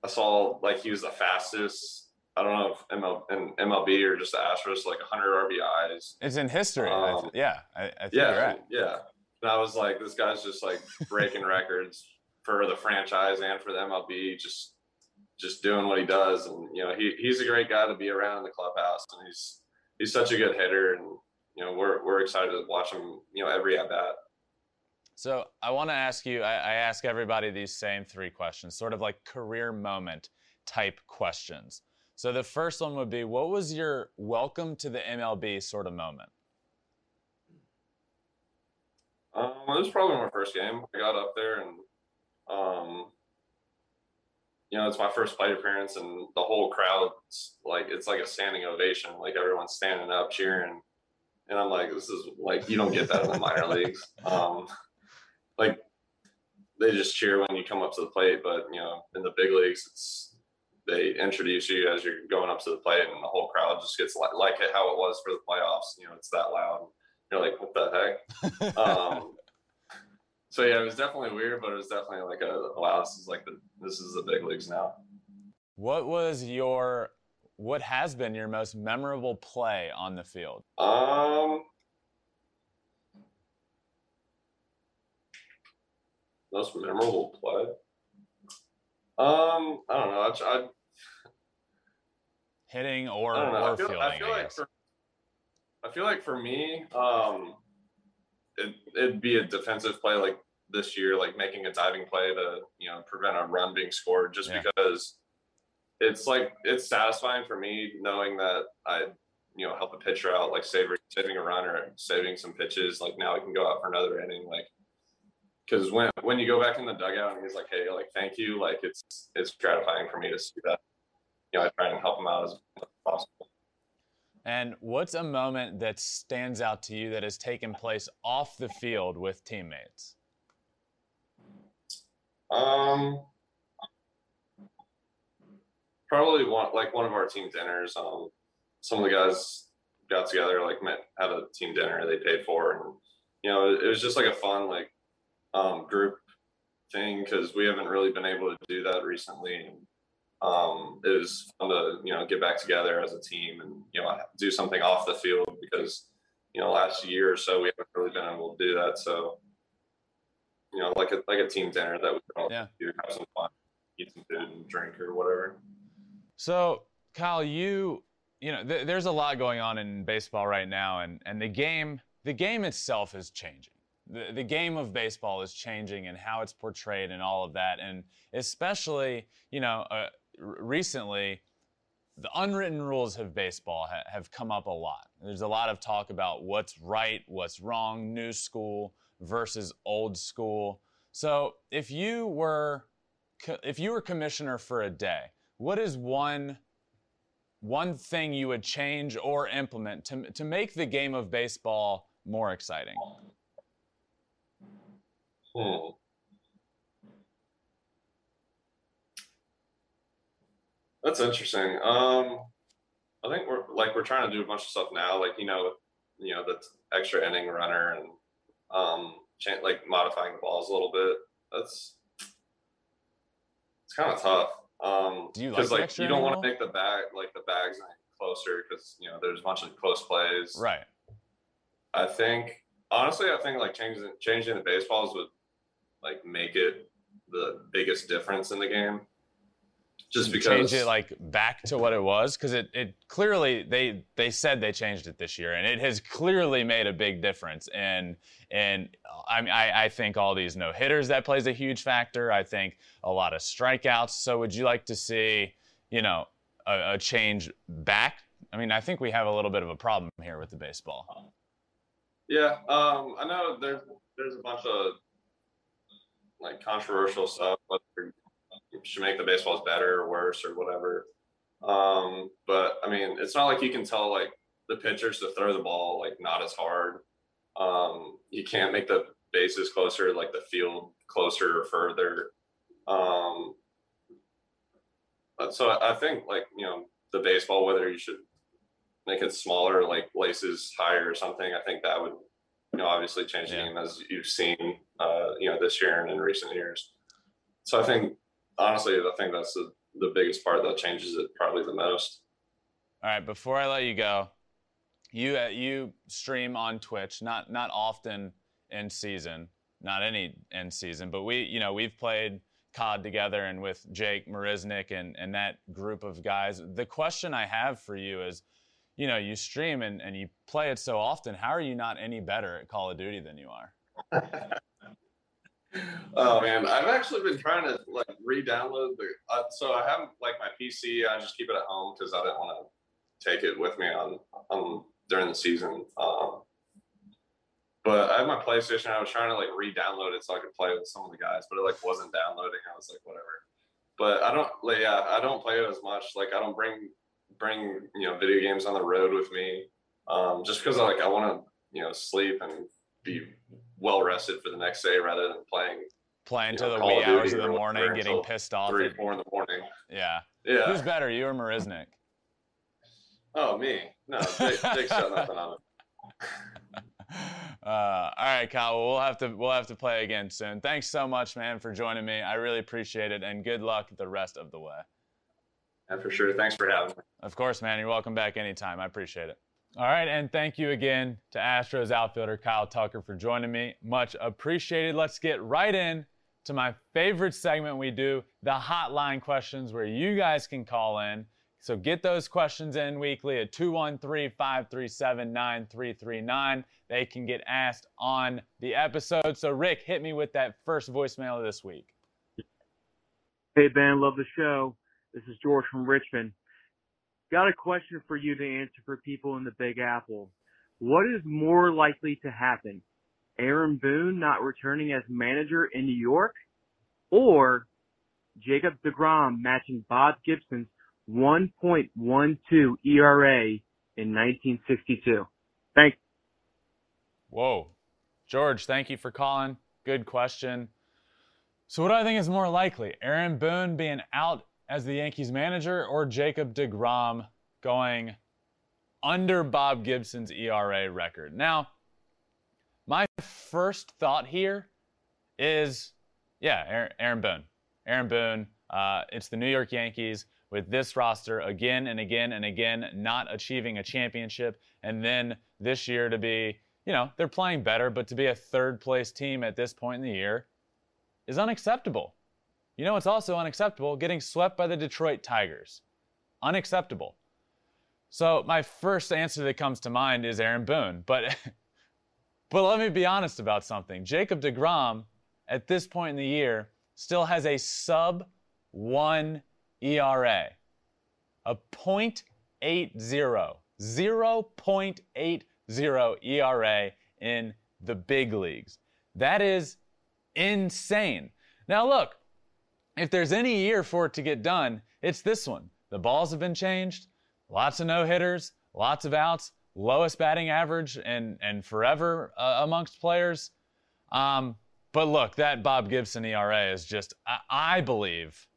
I saw like he was the fastest. I don't know if ML, in MLB or just the Astros, like 100 RBIs. It's in history. Um, yeah, I, I think yeah, you're right. Yeah, and I was like, this guy's just like breaking records for the franchise and for the MLB. Just just doing what he does, and you know, he he's a great guy to be around in the clubhouse, and he's he's such a good hitter, and you know, we're we're excited to watch him. You know, every at bat. So I want to ask you, I, I, ask everybody these same three questions, sort of like career moment type questions. So the first one would be, what was your welcome to the MLB sort of moment? Um, it was probably my first game. I got up there and, um, you know, it's my first plate appearance and the whole crowd's like, it's like a standing ovation. Like everyone's standing up cheering. And I'm like, this is like, you don't get that in the minor leagues. Um, like they just cheer when you come up to the plate, but you know, in the big leagues, it's they introduce you as you're going up to the plate, and the whole crowd just gets like, like it how it was for the playoffs. You know, it's that loud. You're like, what the heck? um, so yeah, it was definitely weird, but it was definitely like a wow. This is like the this is the big leagues now. What was your what has been your most memorable play on the field? Um, most memorable play. Um, I don't know. I, I hitting or or I feel, fielding. I feel I like for I feel like for me, um, it it'd be a defensive play like this year, like making a diving play to you know prevent a run being scored, just yeah. because it's like it's satisfying for me knowing that I you know help a pitcher out, like saving saving a run or saving some pitches. Like now I can go out for another inning. Like because when when you go back in the dugout and he's like, "Hey, like thank you," like it's it's gratifying for me to see that. You know, I try and help him out as much as possible. And what's a moment that stands out to you that has taken place off the field with teammates? Um, probably one like one of our team dinners. Um, some of the guys got together, like met had a team dinner they paid for, and you know, it was just like a fun like um, group thing because we haven't really been able to do that recently. Um, it was fun to you know get back together as a team and you know do something off the field because you know last year or so we haven't really been able to do that. So you know like a like a team dinner that we can all Yeah. do, have some fun, eat some food and drink or whatever. So, Kyle, you you know, th- there's a lot going on in baseball right now, and and the game the game itself is changing. The the game of baseball is changing and how it's portrayed and all of that, and especially you know uh, recently. The unwritten rules of baseball ha- have come up a lot. There's a lot of talk about what's right, what's wrong, new school versus old school. So, if you were if you were commissioner for a day, what is one one thing you would change or implement to, to make the game of baseball more exciting? Hmm. That's interesting. Um, I think we're like we're trying to do a bunch of stuff now, like you know, you know, the extra inning runner and um, like modifying the balls a little bit. That's it's kind of tough. Um, Do you like like you don't want to make the bag like the bags closer because you know there's a bunch of close plays. Right. I think honestly, I think like changing changing the baseballs would like make it the biggest difference in the game. Just because. change it like back to what it was? Because it, it clearly they they said they changed it this year and it has clearly made a big difference. And and I mean I, I think all these no hitters that plays a huge factor. I think a lot of strikeouts. So would you like to see you know a, a change back? I mean I think we have a little bit of a problem here with the baseball. Yeah, um, I know there's there's a bunch of like controversial stuff, whether you should make the baseballs better or worse or whatever. Um, but I mean, it's not like you can tell like the pitchers to throw the ball like not as hard. Um, you can't make the bases closer, like the field closer or further. Um, so I think like you know the baseball, whether you should make it smaller, like laces higher or something, I think that would you know obviously change the Yeah. game as you've seen uh, you know this year and in recent years. So I think honestly, I think that's the the biggest part that changes it probably the most. All right, before I let you go, you uh, you stream on Twitch, not not often in season, not any in season, but we you know we've played COD together and with Jake Marisnick and and that group of guys. The question I have for you is, you know, you stream and, and you play it so often. How are you not any better at Call of Duty than you are? oh man, I've actually been trying to like re-download the. Uh, so I have like my PC. I just keep it at home because I didn't want to take it with me on during the season. Um, but I have my PlayStation. I was trying to like re-download it so I could play with some of the guys, but it like wasn't downloading. I was like, whatever. But I don't, like, yeah, I don't play it as much. Like I don't bring bring you know video games on the road with me, um, just because like I want to you know sleep and be well rested for the next day rather than playing Playing till know, the wee of hours of the morning, getting pissed off. three, at- four in the morning. yeah. Yeah. Who's better, you or Marisnick? Oh, me? No, Jake, Jake's got nothing on it. Uh, all right, Kyle. Well, we'll have to we'll have to play again soon. Thanks so much, man, for joining me. I really appreciate it, and good luck the rest of the way. Yeah, for sure. Thanks for having me. Of course, man. You're welcome back anytime. I appreciate it. All right, and thank you again to Astros outfielder Kyle Tucker for joining me. Much appreciated. Let's get right in to my favorite segment we do, the hotline questions, where you guys can call in. So get those questions in weekly at 213 537 9339. They can get asked on the episode. So, Rick, hit me with that first voicemail of this week. Hey Ben, love the show. This is George from Richmond. Got a question for you to answer for people in the Big Apple. What is more likely to happen? Aaron Boone not returning as manager in New York or Jacob DeGrom matching Bob Gibson's 1.12 ERA in 1962? Thanks. Whoa. George, thank you for calling. Good question. So, what do I think is more likely? Aaron Boone being out as the Yankees manager or Jacob DeGrom going under Bob Gibson's ERA record? Now, my first thought here is, yeah, Aaron, Boone. Aaron Boone. Uh, it's the New York Yankees with this roster again and again and again, not achieving a championship. And then this year to be, you know, they're playing better, but to be a third place team at this point in the year is unacceptable. You know, it's also unacceptable getting swept by the Detroit Tigers. Unacceptable. So my first answer that comes to mind is Aaron Boone, but but let me be honest about something. Jacob DeGrom at this point in the year still has a sub 1 ERA. A 0.80, 0.80 ERA in the big leagues. That is insane. Now, look, if there's any year for it to get done, it's this one. The balls have been changed, lots of no hitters, lots of outs, lowest batting average and, and forever uh, amongst players. Um, but look, that Bob Gibson ERA is just, I, I believe,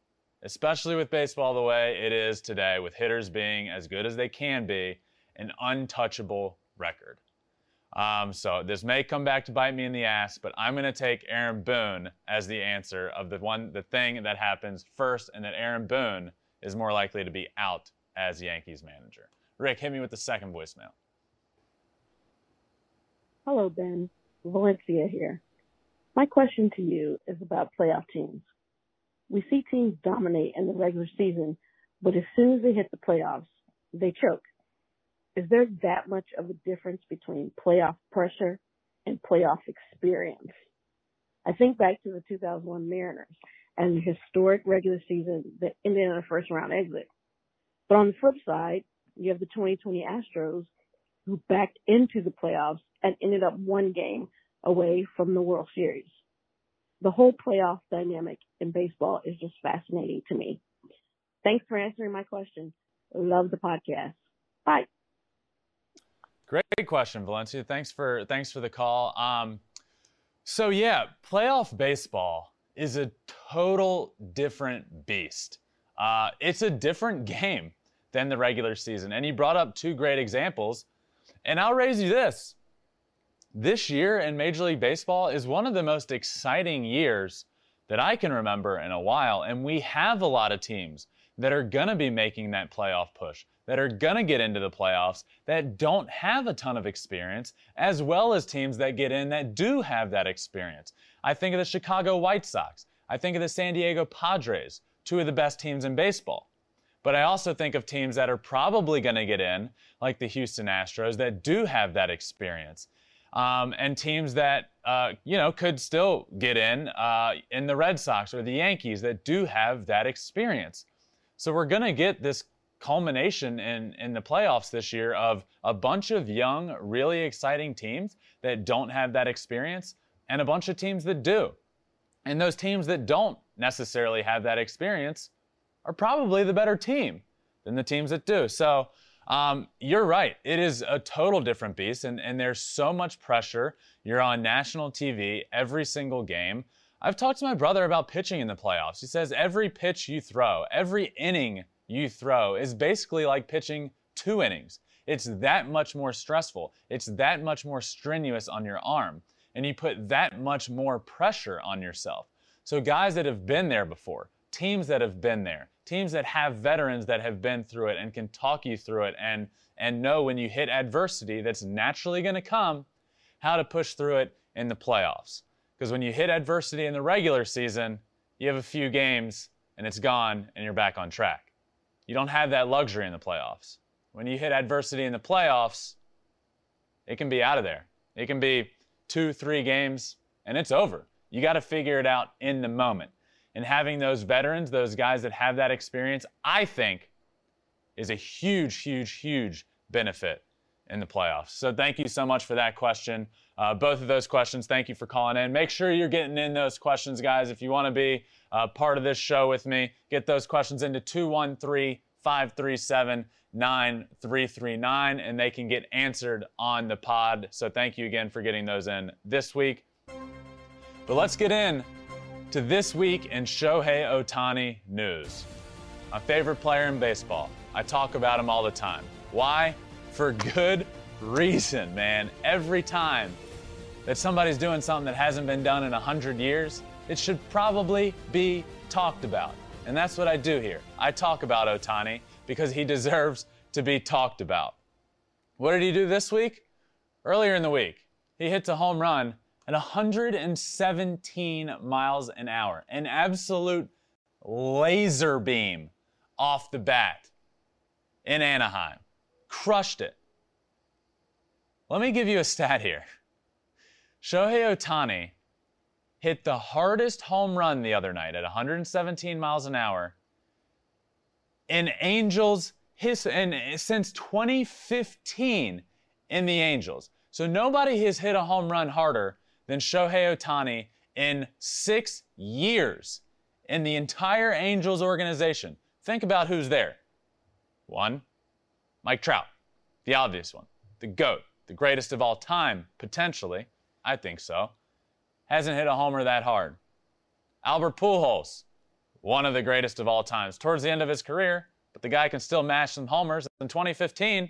especially with baseball the way it is today, with hitters being as good as they can be, an untouchable record. Um, so this may come back to bite me in the ass, but I'm going to take Aaron Boone as the answer of the one, the thing that happens first, and that Aaron Boone is more likely to be out as Yankees manager. Rick, hit me with the second voicemail. Hello, Ben. Valencia here. My question to you is about playoff teams. We see teams dominate in the regular season, but as soon as they hit the playoffs, they choke. Is there that much of a difference between playoff pressure and playoff experience? I think back to the 2001 Mariners and the historic regular season that ended in a first round exit. But on the flip side, you have the 2020 Astros who backed into the playoffs and ended up one game away from the World Series the whole playoff dynamic in baseball is just fascinating to me. Thanks for answering my question. Love the podcast. Bye. Great question, Valencia. Thanks for thanks for the call. Um, so yeah, playoff baseball is a total different beast. Uh, it's a different game than the regular season, and you brought up two great examples. And I'll raise you this: this year in Major League Baseball is one of the most exciting years that I can remember in a while. And we have a lot of teams that are going to be making that playoff push, that are going to get into the playoffs, that don't have a ton of experience, as well as teams that get in that do have that experience. I think of the Chicago White Sox. I think of the San Diego Padres, two of the best teams in baseball. But I also think of teams that are probably going to get in, like the Houston Astros, that do have that experience um, and teams that uh, you know could still get in uh, in the Red Sox or the Yankees that do have that experience. So we're going to get this culmination in in the playoffs this year of a bunch of young, really exciting teams that don't have that experience, and a bunch of teams that do. And those teams that don't necessarily have that experience are probably the better team than the teams that do. So um, you're right. It is a total different beast, and, and there's so much pressure. You're on national TV every single game. I've talked to my brother about pitching in the playoffs. He says every pitch you throw, every inning you throw is basically like pitching two innings. It's that much more stressful. It's that much more strenuous on your arm. And you put that much more pressure on yourself. So, guys that have been there before, teams that have been there, teams that have veterans that have been through it and can talk you through it and and know when you hit adversity that's naturally going to come how to push through it in the playoffs because when you hit adversity in the regular season you have a few games and it's gone and you're back on track you don't have that luxury in the playoffs when you hit adversity in the playoffs it can be out of there it can be two three games and it's over you got to figure it out in the moment and having those veterans, those guys that have that experience, I think is a huge, huge, huge benefit in the playoffs. So thank you so much for that question. Uh, both of those questions, thank you for calling in. Make sure you're getting in those questions, guys. If you want to be uh, part of this show with me, get those questions into 213 537 9339 and they can get answered on the pod. So thank you again for getting those in this week. But let's get in to this week in Shohei Ohtani news. My favorite player in baseball. I talk about him all the time. Why? For good reason, man. Every time that somebody's doing something that hasn't been done in 100 years, it should probably be talked about. And that's what I do here. I talk about Ohtani because he deserves to be talked about. What did he do this week? Earlier in the week, he hits a home run at 117 miles an hour, an absolute laser beam off the bat in Anaheim. Crushed it. Let me give you a stat here. Shohei Ohtani hit the hardest home run the other night at 117 miles an hour in Angels his and since 2015 in the Angels. So nobody has hit a home run harder than Shohei Ohtani in six years in the entire Angels organization. Think about who's there. One, Mike Trout, the obvious one, the GOAT, the greatest of all time, potentially. I think so. Hasn't hit a homer that hard. Albert Pujols, one of the greatest of all times. Towards the end of his career, but the guy can still mash some homers. In 2015,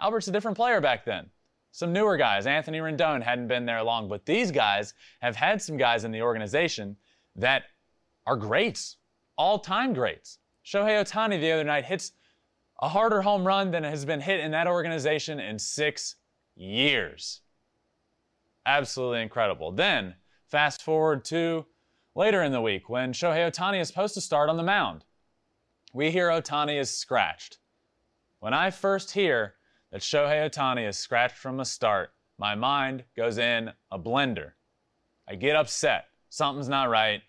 Albert's a different player back then. Some newer guys, Anthony Rendon hadn't been there long, but these guys have had some guys in the organization that are greats, all time greats. Shohei Ohtani the other night hits a harder home run than has been hit in that organization in six years. Absolutely incredible. Then, fast forward to later in the week when Shohei Ohtani is supposed to start on the mound we hear Ohtani is scratched. When I first hear that Shohei Ohtani is scratched from the start, my mind goes in a blender. I get upset. Something's not right.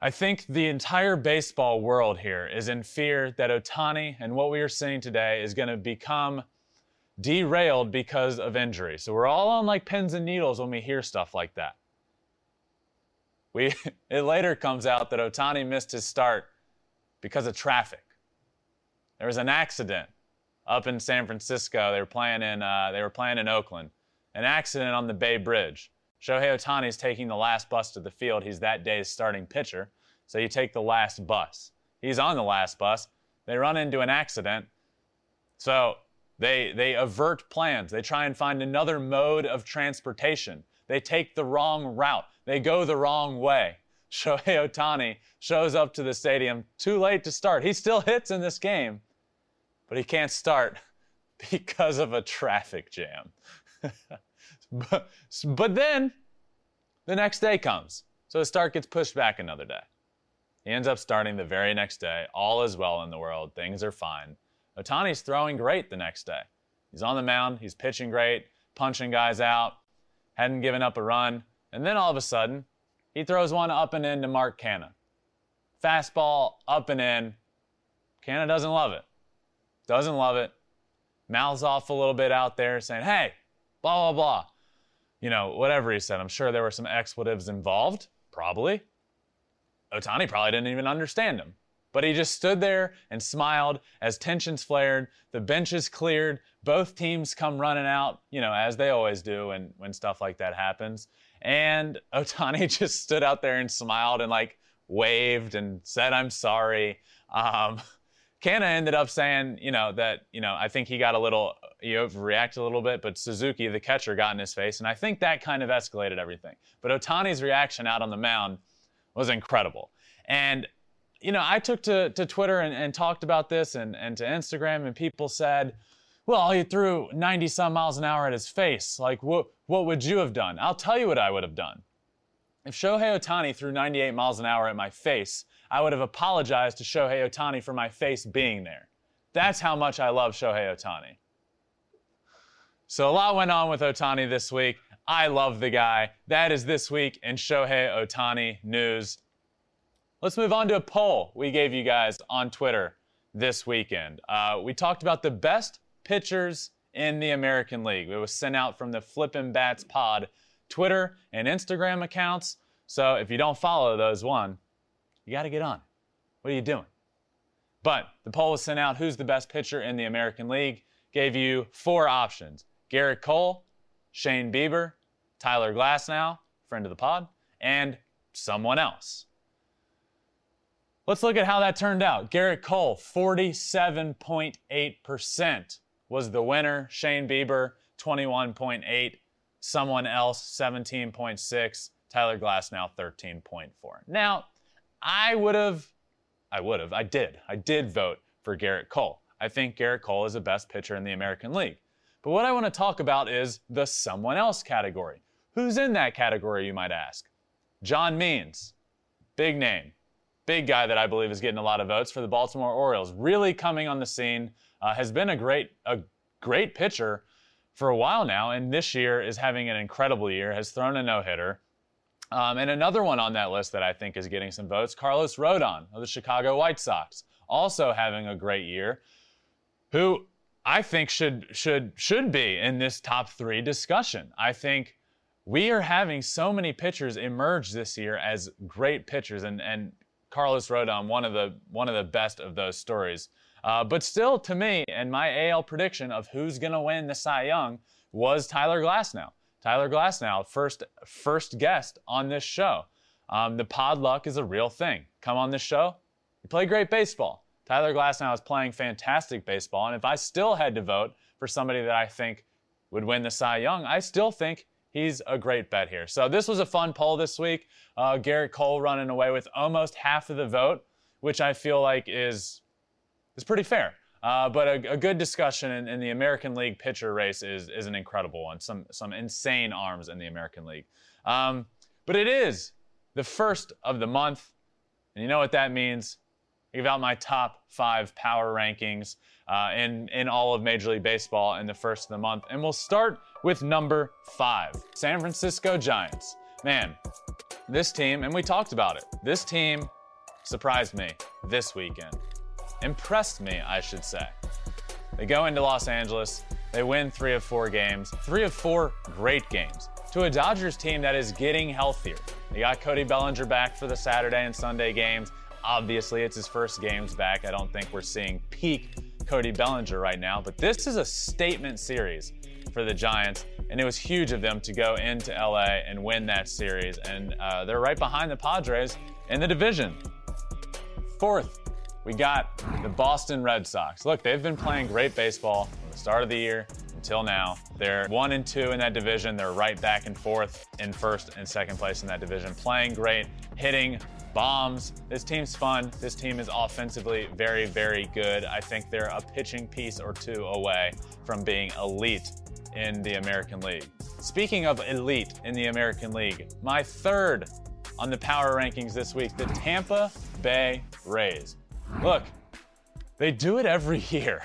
I think the entire baseball world here is in fear that Ohtani and what we are seeing today is going to become derailed because of injury. So we're all on like pins and needles when we hear stuff like that. We, it later comes out that Ohtani missed his start because of traffic. There was an accident up in San Francisco. They were playing in uh, they were playing in Oakland. An accident on the Bay Bridge. Shohei Ohtani is taking the last bus to the field. He's that day's starting pitcher, so you take the last bus. He's on the last bus. They run into an accident, so they they avert plans. They try and find another mode of transportation. They take the wrong route. They go the wrong way. Shohei Ohtani shows up to the stadium too late to start. He still hits in this game, but he can't start because of a traffic jam. but, but then the next day comes. So the start gets pushed back another day. He ends up starting the very next day. All is well in the world. Things are fine. Ohtani's throwing great the next day. He's on the mound. He's pitching great, punching guys out, hadn't given up a run. And then all of a sudden, he throws one up and in to Mark Canha. Fastball up and in. Canha doesn't love it. Doesn't love it. Mouths off a little bit out there saying, hey, blah, blah, blah. You know, whatever he said. I'm sure there were some expletives involved. Probably. Ohtani probably didn't even understand him. But he just stood there and smiled as tensions flared. The benches cleared. Both teams come running out, you know, as they always do when, when stuff like that happens. And Ohtani just stood out there and smiled and like waved and said, I'm sorry. Um, Canha ended up saying, you know, that, you know, I think he got a little, he overreacted a little bit, but Suzuki, the catcher, got in his face. And I think that kind of escalated everything. But Ohtani's reaction out on the mound was incredible. And, you know, I took to, to Twitter and, and talked about this and, and to Instagram, and people said, well, he threw 90 some miles an hour at his face. Like, what, what would you have done? I'll tell you what I would have done. If Shohei Ohtani threw 98 miles an hour at my face, I would have apologized to Shohei Ohtani for my face being there. That's how much I love Shohei Ohtani. So a lot went on with Ohtani this week. I love the guy. That is this week in Shohei Ohtani news. Let's move on to a poll we gave you guys on Twitter this weekend. Uh, we talked about the best pitchers in the American League. It was sent out from the Flippin' Bats Pod Twitter and Instagram accounts. So if you don't follow those, one, you got to get on. What are you doing? But the poll was sent out who's the best pitcher in the American League? Gave you four options Gerrit Cole, Shane Bieber, Tyler Glasnow, friend of the pod, and someone else. Let's look at how that turned out. Gerrit Cole, 47.8% was the winner. Shane Bieber, 21.8. someone else 17.6, Tyler Glasnow 13.4. Now, I would have, I would have, I did, I did vote for Gerrit Cole. I think Gerrit Cole is the best pitcher in the American League. But what I want to talk about is the someone else category. Who's in that category, you might ask? John Means, big name, big guy that I believe is getting a lot of votes for the Baltimore Orioles. Really coming on the scene, uh, has been a great, a great pitcher for a while now, and this year is having an incredible year. Has thrown a no hitter. Um, and another one on that list that I think is getting some votes, Carlos Rodon of the Chicago White Sox, also having a great year, who I think should should should be in this top three discussion. I think we are having so many pitchers emerge this year as great pitchers, and and Carlos Rodon, one of the one of the best of those stories. Uh, but still, to me, and my AL prediction of who's going to win the Cy Young was Tyler Glasnow. Tyler Glasnow, first first guest on this show. Um, the pod luck is a real thing. Come on this show, you play great baseball. Tyler Glasnow is playing fantastic baseball, and if I still had to vote for somebody that I think would win the Cy Young, I still think he's a great bet here. So this was a fun poll this week. Uh, Gerrit Cole running away with almost half of the vote, which I feel like is is pretty fair. Uh, but a, a, good discussion in, in, the American League pitcher race is, is an incredible one. Some, some insane arms in the American League. Um, but it is the first of the month. And you know what that means? Give out my top five power rankings uh, in, in all of Major League Baseball in the first of the month. And we'll start with number five San Francisco Giants. Man, this team, and we talked about it, this team surprised me this weekend impressed me, I should say. They go into Los Angeles, they win three of four games, three of four great games, to a Dodgers team that is getting healthier. They got Cody Bellinger back for the Saturday and Sunday games. Obviously, it's his first games back. I don't think we're seeing peak Cody Bellinger right now, but this is a statement series for the Giants, and it was huge of them to go into LA and win that series. And uh, they're right behind the Padres in the division. Fourth we got the Boston Red Sox. Look, they've been playing great baseball from the start of the year until now. They're one and two in that division. They're right back and forth in first and second place in that division, playing great, hitting bombs. This team's fun. This team is offensively very, very good. I think they're a pitching piece or two away from being elite in the American League. Speaking of elite in the American League, my third on the power rankings this week, the Tampa Bay Rays. Look, they do it every year.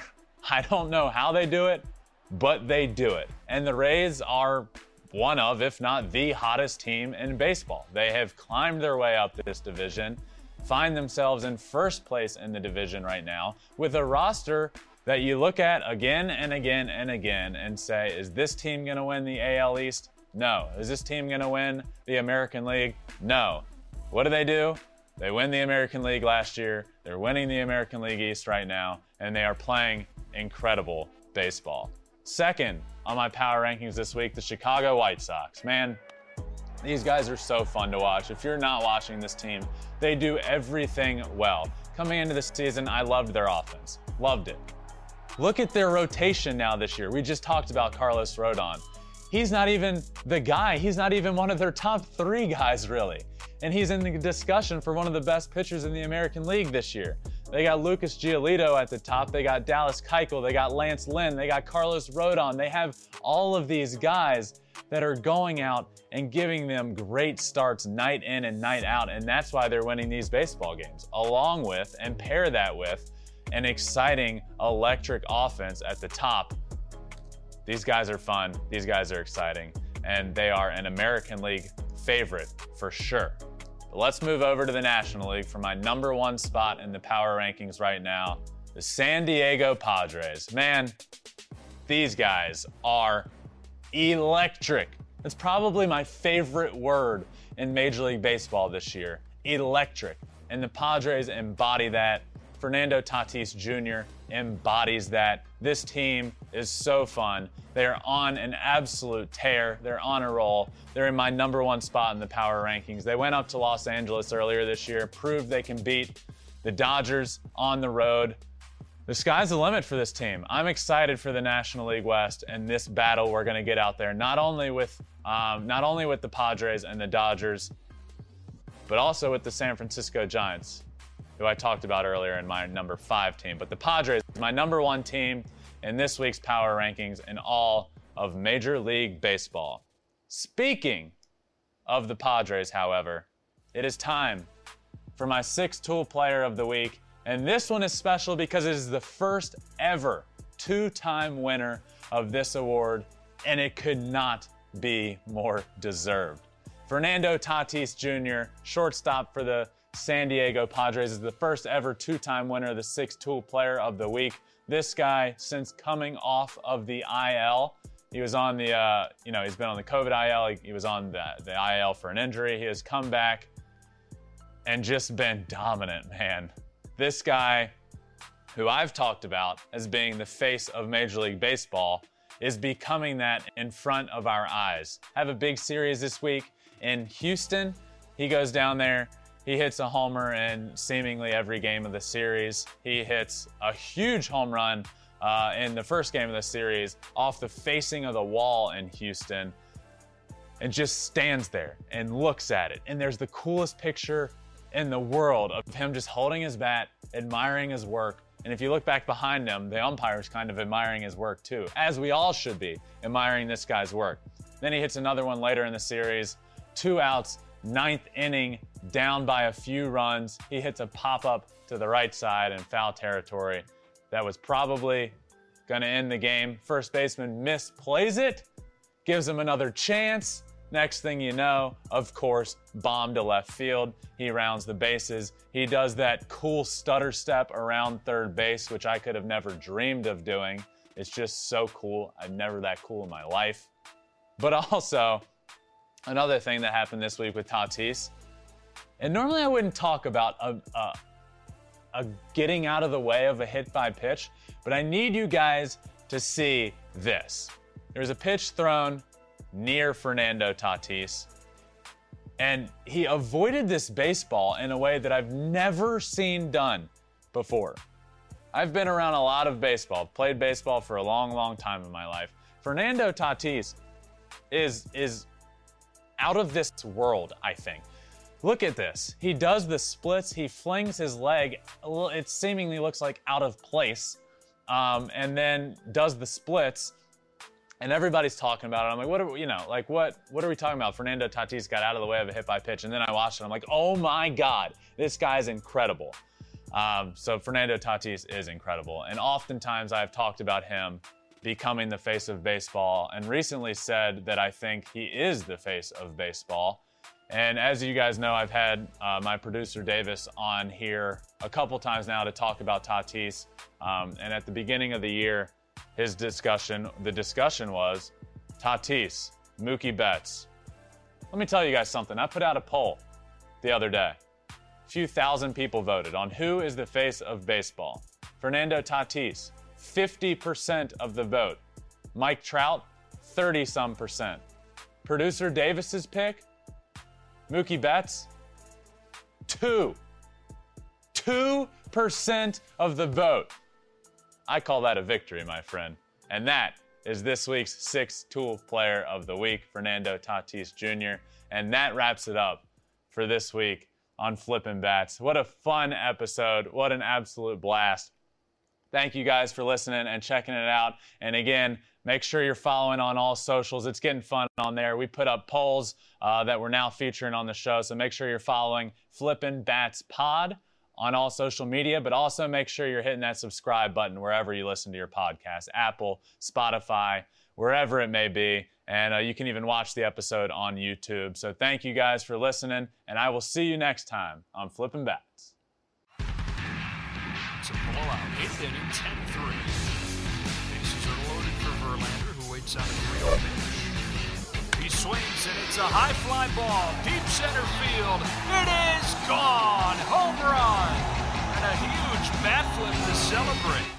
I don't know how they do it, but they do it. And the Rays are one of, if not the hottest team in baseball. They have climbed their way up this division, find themselves in first place in the division right now with a roster that you look at again and again and again and say, is this team going to win the AL East? No. Is this team going to win the American League? No. What do they do? They win the American League last year. They're winning the American League East right now, and they are playing incredible baseball. Second on my power rankings this week, the Chicago White Sox. Man, these guys are so fun to watch. If you're not watching this team, they do everything well. Coming into the season, I loved their offense. Loved it. Look at their rotation now this year. We just talked about Carlos Rodon. He's not even the guy. He's not even one of their top three guys, really and he's in the discussion for one of the best pitchers in the American League this year. They got Lucas Giolito at the top. They got Dallas Keuchel. They got Lance Lynn. They got Carlos Rodon. They have all of these guys that are going out and giving them great starts night in and night out. And that's why they're winning these baseball games, along with and pair that with an exciting electric offense at the top. These guys are fun. These guys are exciting. And they are an American League favorite for sure. But let's move over to the National League for my number one spot in the power rankings right now the San Diego Padres. Man, these guys are electric. It's probably my favorite word in Major League Baseball this year electric. And the Padres embody that Fernando Tatis Jr. embodies that. This team is so fun. They're on an absolute tear. They're on a roll. They're in my number one spot in the power rankings. They went up to Los Angeles earlier this year, proved they can beat the Dodgers on the road. the sky's the limit for this team. I'm excited for the National League West and this battle we're going to get out there. Not only with um, not only with the Padres and the Dodgers, but also with the San Francisco Giants, who I talked about earlier in my number five team. But the Padres my number one team in this week's power rankings in all of Major League Baseball. Speaking of the Padres, however, it is time for my six tool player of the week. And this one is special because it is the first ever two time winner of this award, and it could not be more deserved. Fernando Tatis Jr., shortstop for the San Diego Padres, is the first ever two time winner of the six tool player of the week. This guy, since coming off of the IL, he was on the, uh, you know, he's been on the COVID IL. He, he was on the, the IL for an injury. He has come back and just been dominant, man. This guy, who I've talked about as being the face of Major League Baseball, is becoming that in front of our eyes. Have a big series this week in Houston. He goes down there, he hits a homer in seemingly every game of the series. He hits a huge home run uh, in the first game of the series off the facing of the wall in Houston and just stands there and looks at it. And there's the coolest picture in the world of him just holding his bat, admiring his work. And if you look back behind him, the umpire's kind of admiring his work too, as we all should be admiring this guy's work. Then he hits another one later in the series, two outs, ninth inning, down by a few runs. He hits a pop up to the right side in foul territory. That was probably going to end the game. First baseman misplays it, gives him another chance. Next thing you know, of course, bomb to left field. He rounds the bases. He does that cool stutter step around third base, which I could have never dreamed of doing. It's just so cool. I'm never that cool in my life. But also, another thing that happened this week with Tatis, and normally I wouldn't talk about a, a, a getting out of the way of a hit by pitch, but I need you guys to see this. There was a pitch thrown near Fernando Tatis. And he avoided this baseball in a way that I've never seen done before. I've been around a lot of baseball, played baseball for a long, long time in my life. Fernando Tatis is is out of this world, I think. Look at this. He does the splits. He flings his leg. It seemingly looks like out of place, um, and then does the splits and everybody's talking about it. I'm like, what are you know, like what what are we talking about? Fernando Tatis got out of the way of a hit by pitch, and then I watched it. I'm like, oh my god, this guy's incredible. Um, so Fernando Tatis is incredible, and oftentimes I've talked about him becoming the face of baseball, and recently said that I think he is the face of baseball. And as you guys know, I've had uh, my producer Davis on here a couple times now to talk about Tatis. Um, and at the beginning of the year, his discussion, the discussion was Tatis, Mookie Betts. Let me tell you guys something. I put out a poll the other day. A few thousand people voted on who is the face of baseball. Fernando Tatis, 50% of the vote. Mike Trout, 30 some percent. Producer Davis's pick, Mookie Betts, two. 2% of the vote. I call that a victory, my friend. And that is this week's six tool player of the week, Fernando Tatis Jr. And that wraps it up for this week on Flippin' Bats. What a fun episode. What an absolute blast. Thank you guys for listening and checking it out. And again, make sure you're following on all socials. It's getting fun on there. We put up polls uh, that we're now featuring on the show. So make sure you're following Flippin' Bats Pod on all social media, but also make sure you're hitting that subscribe button wherever you listen to your podcast Apple, Spotify, wherever it may be. And uh, you can even watch the episode on YouTube. So thank you guys for listening, and I will see you next time on Flippin' Bats. Blowout. Eighth inning, 10-3. Bases are loaded for Verlander, who waits on a 3 pitch. He swings, and it's a high fly ball, deep center field. It is gone! Home run! And a huge bat flip to celebrate.